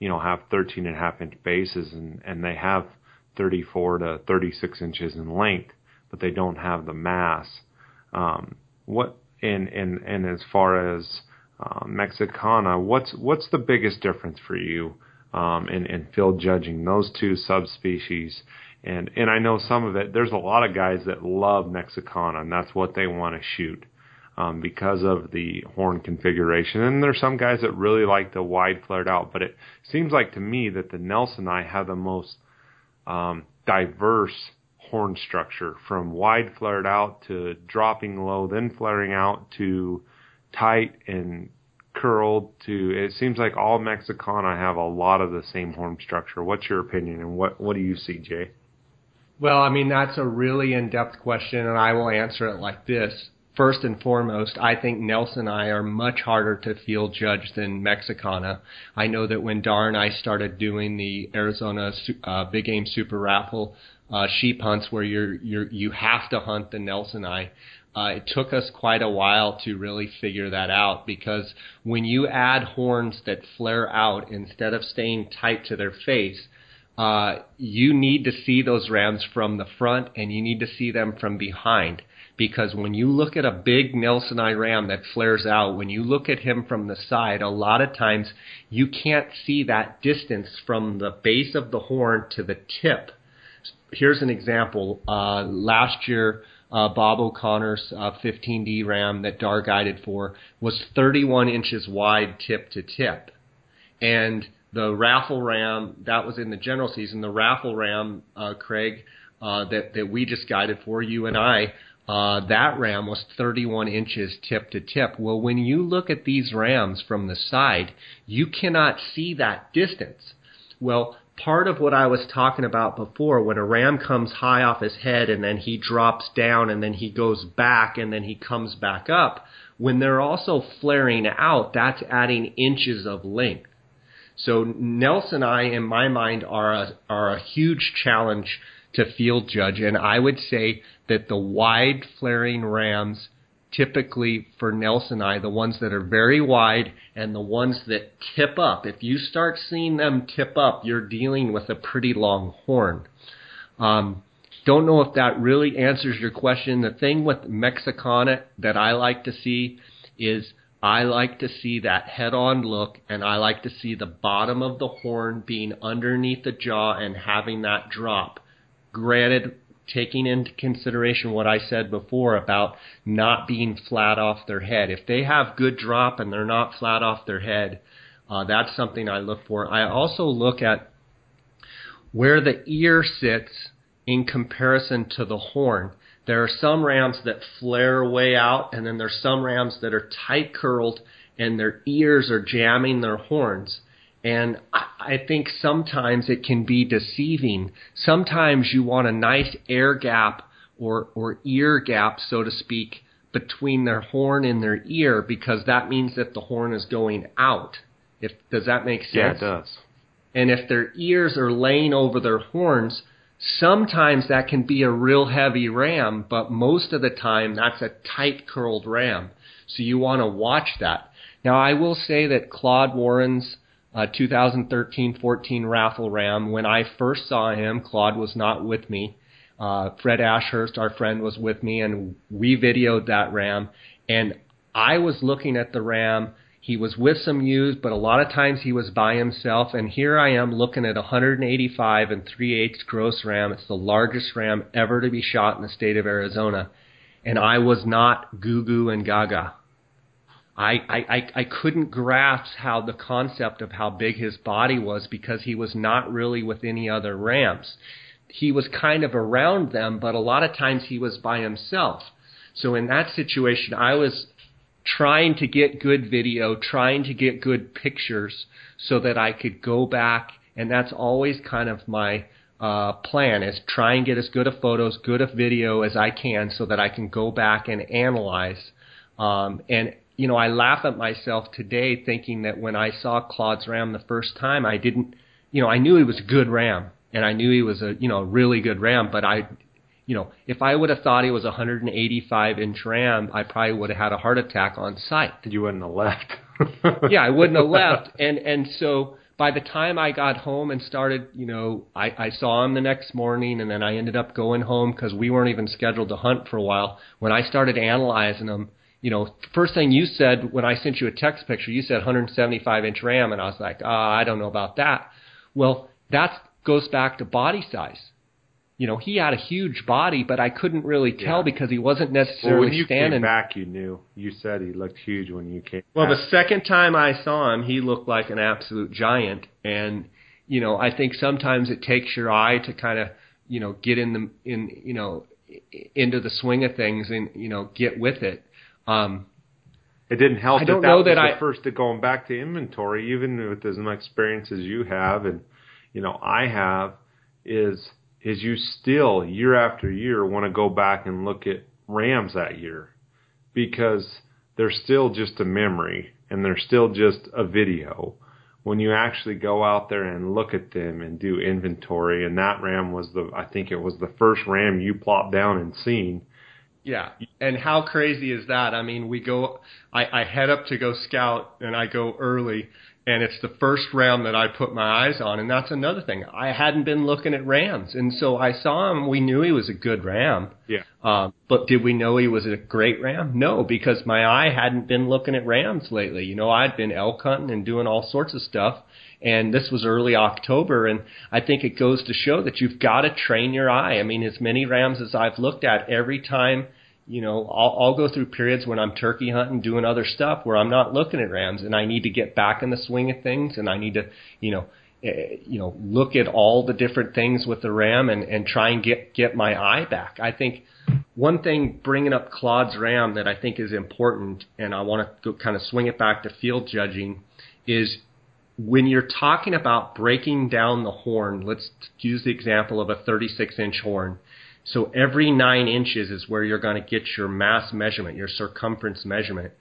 you know, have 13 and a half inch bases and, and they have 34 to 36 inches in length, but they don't have the mass. Um, what and and and as far as uh, Mexicana, what's what's the biggest difference for you um, in in field judging those two subspecies? And and I know some of it. There's a lot of guys that love Mexicana, and that's what they want to shoot um, because of the horn configuration. And there's some guys that really like the wide flared out. But it seems like to me that the Nelsoni have the most um, diverse horn structure from wide flared out to dropping low, then flaring out to tight and curled to it seems like all Mexicana have a lot of the same horn structure. What's your opinion and what what do you see, Jay? Well, I mean, that's a really in depth question, and I will answer it like this. First and foremost, I think Nelsoni are much harder to field judge than Mexicana. I know that when Dar and I started doing the Arizona uh, Big Game Super Raffle uh, sheep hunts, where you're you're you have to hunt the Nelsoni, uh, it took us quite a while to really figure that out because when you add horns that flare out instead of staying tight to their face, uh, you need to see those rams from the front and you need to see them from behind. Because when you look at a big Nelsoni ram that flares out, when you look at him from the side, a lot of times you can't see that distance from the base of the horn to the tip. Here's an example. Uh, last year, uh, Bob O'Connor's uh, 15D ram that Dar guided for was 31 inches wide tip to tip. And the raffle ram that was in the general season. The raffle ram, uh, Craig, uh, that that we just guided for you and I, uh, that ram was 31 inches tip to tip. Well, when you look at these rams from the side, you cannot see that distance. Well, part of what I was talking about before, when a ram comes high off his head and then he drops down and then he goes back and then he comes back up, when they're also flaring out, that's adding inches of length. So Nelsoni, in my mind, are a, are a huge challenge to field judge, and I would say that the wide flaring rams, typically for Nelsoni, the ones that are very wide and the ones that tip up. If you start seeing them tip up, you're dealing with a pretty long horn. Um, don't know if that really answers your question. The thing with Mexicana that I like to see is I like to see that head on look and I like to see the bottom of the horn being underneath the jaw and having that drop. Granted, taking into consideration what I said before about not being flat off their head. If they have good drop and they're not flat off their head, uh, that's something I look for. I also look at where the ear sits in comparison to the horn. There are some rams that flare way out, and then there's some rams that are tight curled and their ears are jamming their horns. And I think sometimes it can be deceiving. Sometimes you want a nice air gap or, or ear gap, so to speak, between their horn and their ear because that means that the horn is going out. If does that make sense? Yeah, it does. And if their ears are laying over their horns, sometimes that can be a real heavy ram, but most of the time that's a tight curled ram. So you want to watch that. Now I will say that Claude Warren's 2013-14 raffle ram. When I first saw him, Claude was not with me. Uh, Fred Ashurst, our friend, was with me, and we videoed that ram. And I was looking at the ram. He was with some ewes, but a lot of times he was by himself. And here I am looking at 185 and 3 eighths gross ram. It's the largest ram ever to be shot in the state of Arizona. And I was not goo goo and gaga. I, I, I couldn't grasp how the concept of how big his body was because he was not really with any other ramps. He was kind of around them, but a lot of times he was by himself. So in that situation, I was trying to get good video, trying to get good pictures so that I could go back, and that's always kind of my uh, plan is try and get as good of photos, good of video as I can so that I can go back and analyze. Um, and you know, I laugh at myself today thinking that when I saw Claude's ram the first time, I didn't, you know, I knew he was a good ram and I knew he was a, you know, really good ram, but I, you know, if I would have thought he was a 185 inch ram, I probably would have had a heart attack on sight. You wouldn't have left. (laughs) yeah, I wouldn't have (laughs) left. And, and so by the time I got home and started, you know, I, I saw him the next morning and then I ended up going home because we weren't even scheduled to hunt for a while. When I started analyzing him, you know, first thing you said when I sent you a text picture, you said 175 inch RAM, and I was like, oh, I don't know about that. Well, that goes back to body size. You know, he had a huge body, but I couldn't really tell Yeah. because he wasn't necessarily well, when you standing. came back, you knew. You said he looked huge when you came. Well, back. the second time I saw him, he looked like an absolute giant, and you know, I think sometimes it takes your eye to kind of, you know, get in the in you know into the swing of things and you know get with it. Um, It didn't help I that don't that know that the I- first to going back to inventory, even with as much experience as you have, and you know I have, is is you still year after year want to go back and look at Rams that year because they're still just a memory and they're still just a video. When you actually go out there and look at them and do inventory, and that Ram was the I think it was the first Ram you plopped down and seen. Yeah. And how crazy is that? I mean, we go, I, I head up to go scout and I go early and it's the first ram that I put my eyes on. And that's another thing. I hadn't been looking at rams. And so I saw him. We knew he was a good ram. Yeah. Um, but did we know he was a great ram? No, because my eye hadn't been looking at rams lately. You know, I'd been elk hunting and doing all sorts of stuff. And this was early October, and I think it goes to show that you've got to train your eye. I mean, as many rams as I've looked at, every time, you know, I'll, I'll go through periods when I'm turkey hunting, doing other stuff where I'm not looking at rams, and I need to get back in the swing of things, and I need to, you know, eh, you know, look at all the different things with the ram and, and try and get get my eye back. I think one thing bringing up Claude's ram that I think is important, and I want to go, kind of swing it back to field judging, is when you're talking about breaking down the horn. Let's use the example of a 36 inch horn. So every nine inches is where you're going to get your mass measurement, your circumference measurement.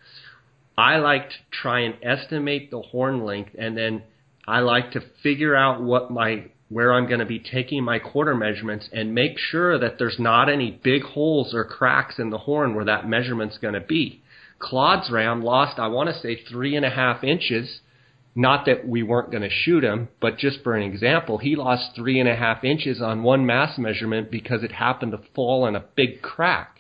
I like to try and estimate the horn length and then I like to figure out what my where I'm going to be taking my quarter measurements and make sure that there's not any big holes or cracks in the horn where that measurement's going to be. Claude's ram lost, I want to say, three and a half inches. Not that we weren't going to shoot him, but just for an example, he lost three and a half inches on one mass measurement because it happened to fall in a big crack.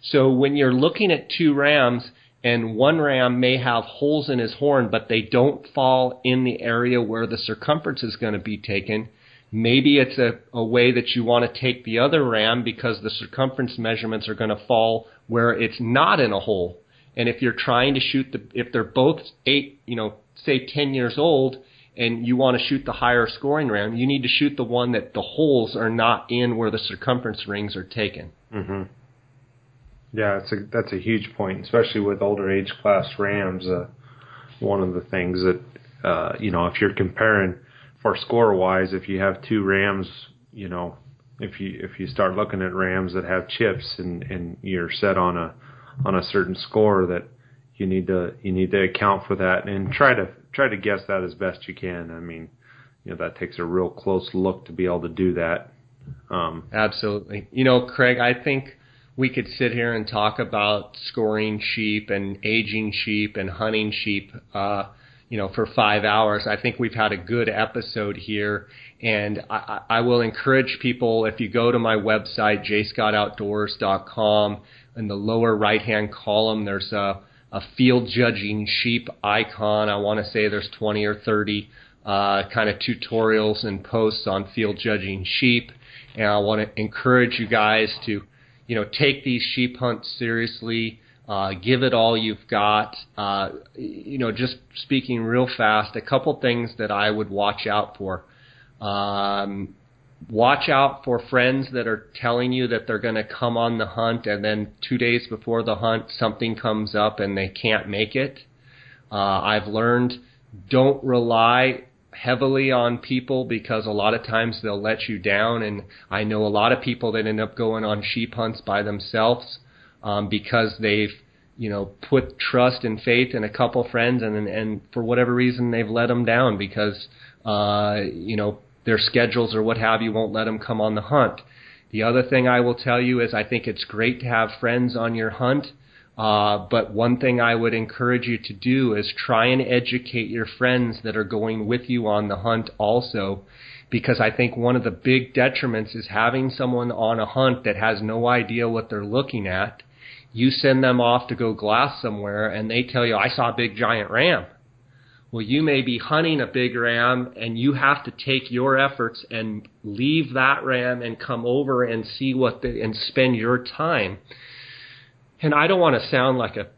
So when you're looking at two rams and one ram may have holes in his horn, but they don't fall in the area where the circumference is going to be taken. Maybe it's a, a way that you want to take the other ram because the circumference measurements are going to fall where it's not in a hole. And if you're trying to shoot the, if they're both eight, you know, say 10 years old, and you want to shoot the higher scoring ram, you need to shoot the one that the holes are not in where the circumference rings are taken. Mm-hmm. Yeah, that's a that's a huge point, especially with older age class rams. Uh, one of the things that uh, you know, if you're comparing for score wise, if you have two rams, you know, if you if you start looking at rams that have chips and and you're set on a on a certain score that you need to you need to account for that and try to try to guess that as best you can. I mean, you know, that takes a real close look to be able to do that. Um, Absolutely. You know, Craig, I think we could sit here and talk about scoring sheep and aging sheep and hunting sheep, uh, you know, for five hours. I think we've had a good episode here, and I, I will encourage people if you go to my website jayscottoutdoors.com in the lower right hand column, there's a, a field judging sheep icon. I want to say there's 20 or 30 uh, kind of tutorials and posts on field judging sheep, and I want to encourage you guys to you know, take these sheep hunts seriously. Uh, give it all you've got. Uh, you know, just speaking real fast, a couple things that I would watch out for. Um, watch out for friends that are telling you that they're going to come on the hunt, and then two days before the hunt, something comes up and they can't make it. Uh, I've learned don't rely heavily on people because a lot of times they'll let you down. And I know a lot of people that end up going on sheep hunts by themselves um, because they've you know put trust and faith in a couple friends, and and for whatever reason they've let them down because uh, you know their schedules or what have you won't let them come on the hunt. The other thing I will tell you is I think it's great to have friends on your hunt uh, but one thing I would encourage you to do is try and educate your friends that are going with you on the hunt also, because I think one of the big detriments is having someone on a hunt that has no idea what they're looking at. You send them off to go glass somewhere and they tell you, I saw a big giant ram. Well, you may be hunting a big ram and you have to take your efforts and leave that ram and come over and see what the, and spend your time and I don't want to sound like a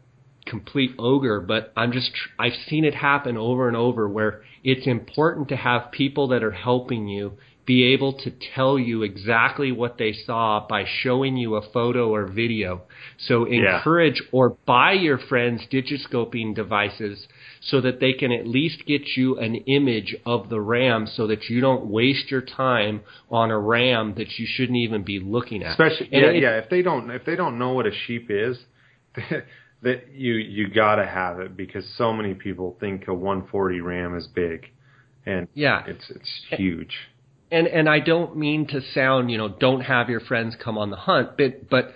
complete ogre, but I'm just I've seen it happen over and over where it's important to have people that are helping you be able to tell you exactly what they saw by showing you a photo or video. So encourage yeah. or buy your friends digiscoping devices so that they can at least get you an image of the ram so that you don't waste your time on a ram that you shouldn't even be looking at. Especially and yeah, it, yeah, if they don't if they don't know what a sheep is, (laughs) that you you got to have it because so many people think a 140 ram is big and yeah, it's it's huge. And and I don't mean to sound, you know, don't have your friends come on the hunt, but but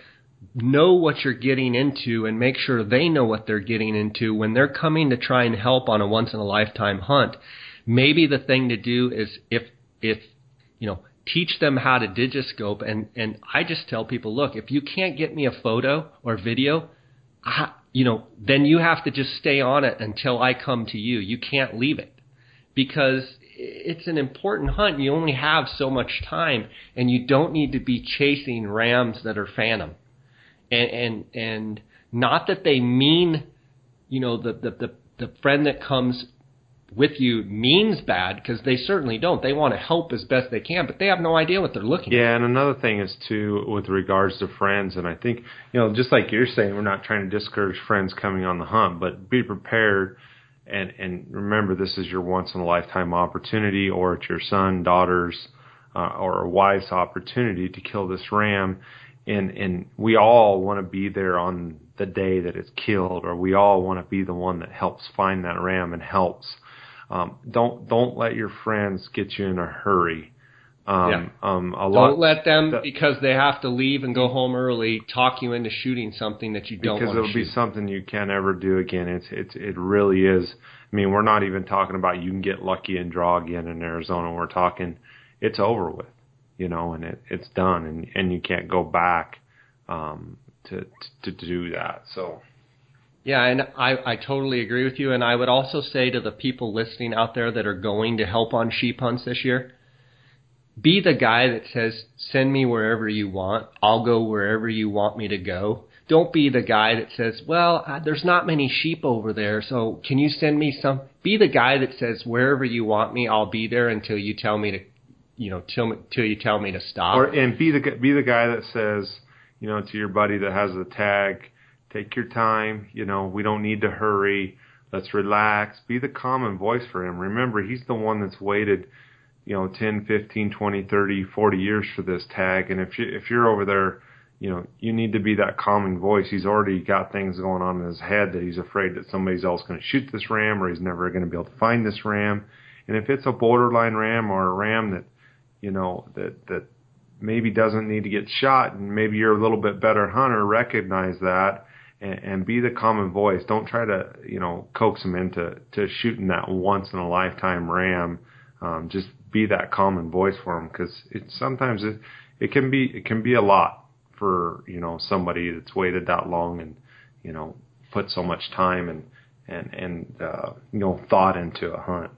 know what you're getting into and make sure they know what they're getting into when they're coming to try and help on a once in a lifetime hunt. Maybe the thing to do is if if you know teach them how to digiscope and and I just tell people, look, if you can't get me a photo or video, I, you know, then you have to just stay on it until I come to you. You can't leave it because it's an important hunt. You only have so much time, and you don't need to be chasing rams that are phantom and and and not that they mean, you know, the the the, the friend that comes with you means bad because they certainly don't. They want to help as best they can, but they have no idea what they're looking yeah, at. Yeah, and another thing is too with regards to friends, and I think you know, just like you're saying, we're not trying to discourage friends coming on the hunt, but be prepared. And and remember, this is your once in a lifetime opportunity, or it's your son, daughter's, uh, or wife's opportunity to kill this ram and and we all want to be there on the day that it's killed, or we all want to be the one that helps find that ram and helps. Um, don't don't let your friends get you in a hurry. Um, yeah. um, a lot, don't let them because they have to leave and go home early talk you into shooting something that you don't because it'll shoot. be something you can't ever do again. It's it's it really is. I mean, we're not even talking about you can get lucky and draw again in Arizona. We're talking it's over with you know, and it, it's done, and and you can't go back um, to, to to do that. So. Yeah, and I, I totally agree with you. And I would also say to the people listening out there that are going to help on sheep hunts this year, be the guy that says, send me wherever you want. I'll go wherever you want me to go. Don't be the guy that says, well, there's not many sheep over there, so can you send me some? Be the guy that says, wherever you want me, I'll be there until you tell me to, you know, till, till you tell me to stop. Or and be the be the guy that says, you know, to your buddy that has the tag, take your time. You know, we don't need to hurry. Let's relax. Be the common voice for him. Remember, he's the one that's waited, you know, 10, 15, 20, 30, 40 years for this tag. And if you if you're over there, you know, you need to be that calming voice. He's already got things going on in his head that he's afraid that somebody's else going to shoot this ram or he's never going to be able to find this ram. And if it's a borderline ram or a ram that, you know, that that maybe doesn't need to get shot and maybe you're a little bit better hunter, recognize that and, and be the common voice. Don't try to, you know, coax them into to shooting that once in a lifetime ram. Um, just be that common voice for them because it sometimes it it can be it can be a lot for you know somebody that's waited that long and you know put so much time and and and uh, you know thought into a hunt.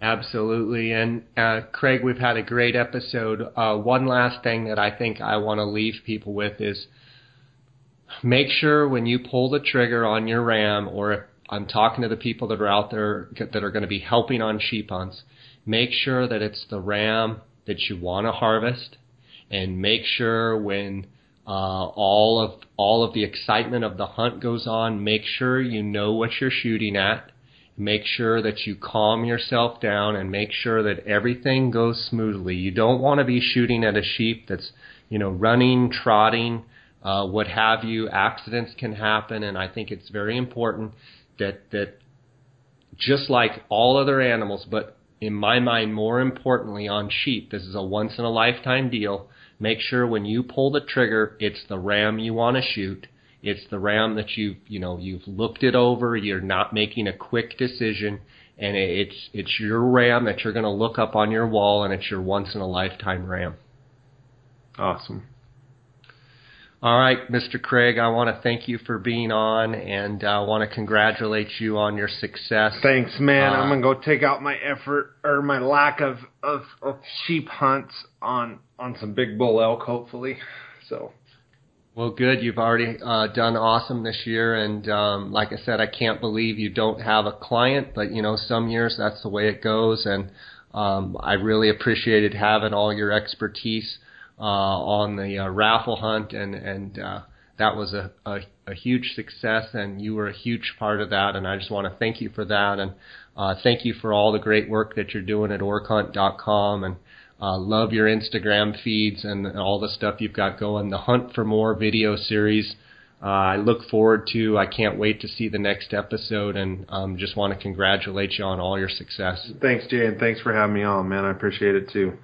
Absolutely. And uh, Craig, we've had a great episode. Uh, one last thing that I think I want to leave people with is make sure when you pull the trigger on your ram, or if I'm talking to the people that are out there that are going to be helping on sheep hunts, make sure that it's the ram that you want to harvest, and make sure when uh, all of all of the excitement of the hunt goes on, make sure you know what you're shooting at Make sure that you calm yourself down and make sure that everything goes smoothly. You don't want to be shooting at a sheep that's, you know, running, trotting, uh, what have you. Accidents can happen, and I think it's very important that that just like all other animals, but in my mind, more importantly on sheep, this is a once in a lifetime deal. Make sure when you pull the trigger, it's the ram you want to shoot it's the ram that you've you know you've looked it over. You're not making a quick decision, and it's it's your ram that you're going to look up on your wall, and it's your once in a lifetime ram. Awesome. All right, Mr. Craig, I want to thank you for being on, and I want to congratulate you on your success. Thanks, man. Uh, I'm gonna go take out my effort or my lack of, of, of sheep hunts on on some big bull elk, hopefully. So well, good. You've already uh, done awesome this year, and um, like I said, I can't believe you don't have a client. But you know, some years that's the way it goes, and um, I really appreciated having all your expertise uh, on the uh, raffle hunt, and and uh, that was a, a, a huge success, and you were a huge part of that. And I just want to thank you for that, and uh, thank you for all the great work that you're doing at OrcHunt.com, and uh, love your Instagram feeds and all the stuff you've got going. The Hunt for More video series. Uh, I look forward to. I can't wait to see the next episode, and um, just want to congratulate you on all your success. Thanks, Jay, and thanks for having me on, man. I appreciate it too.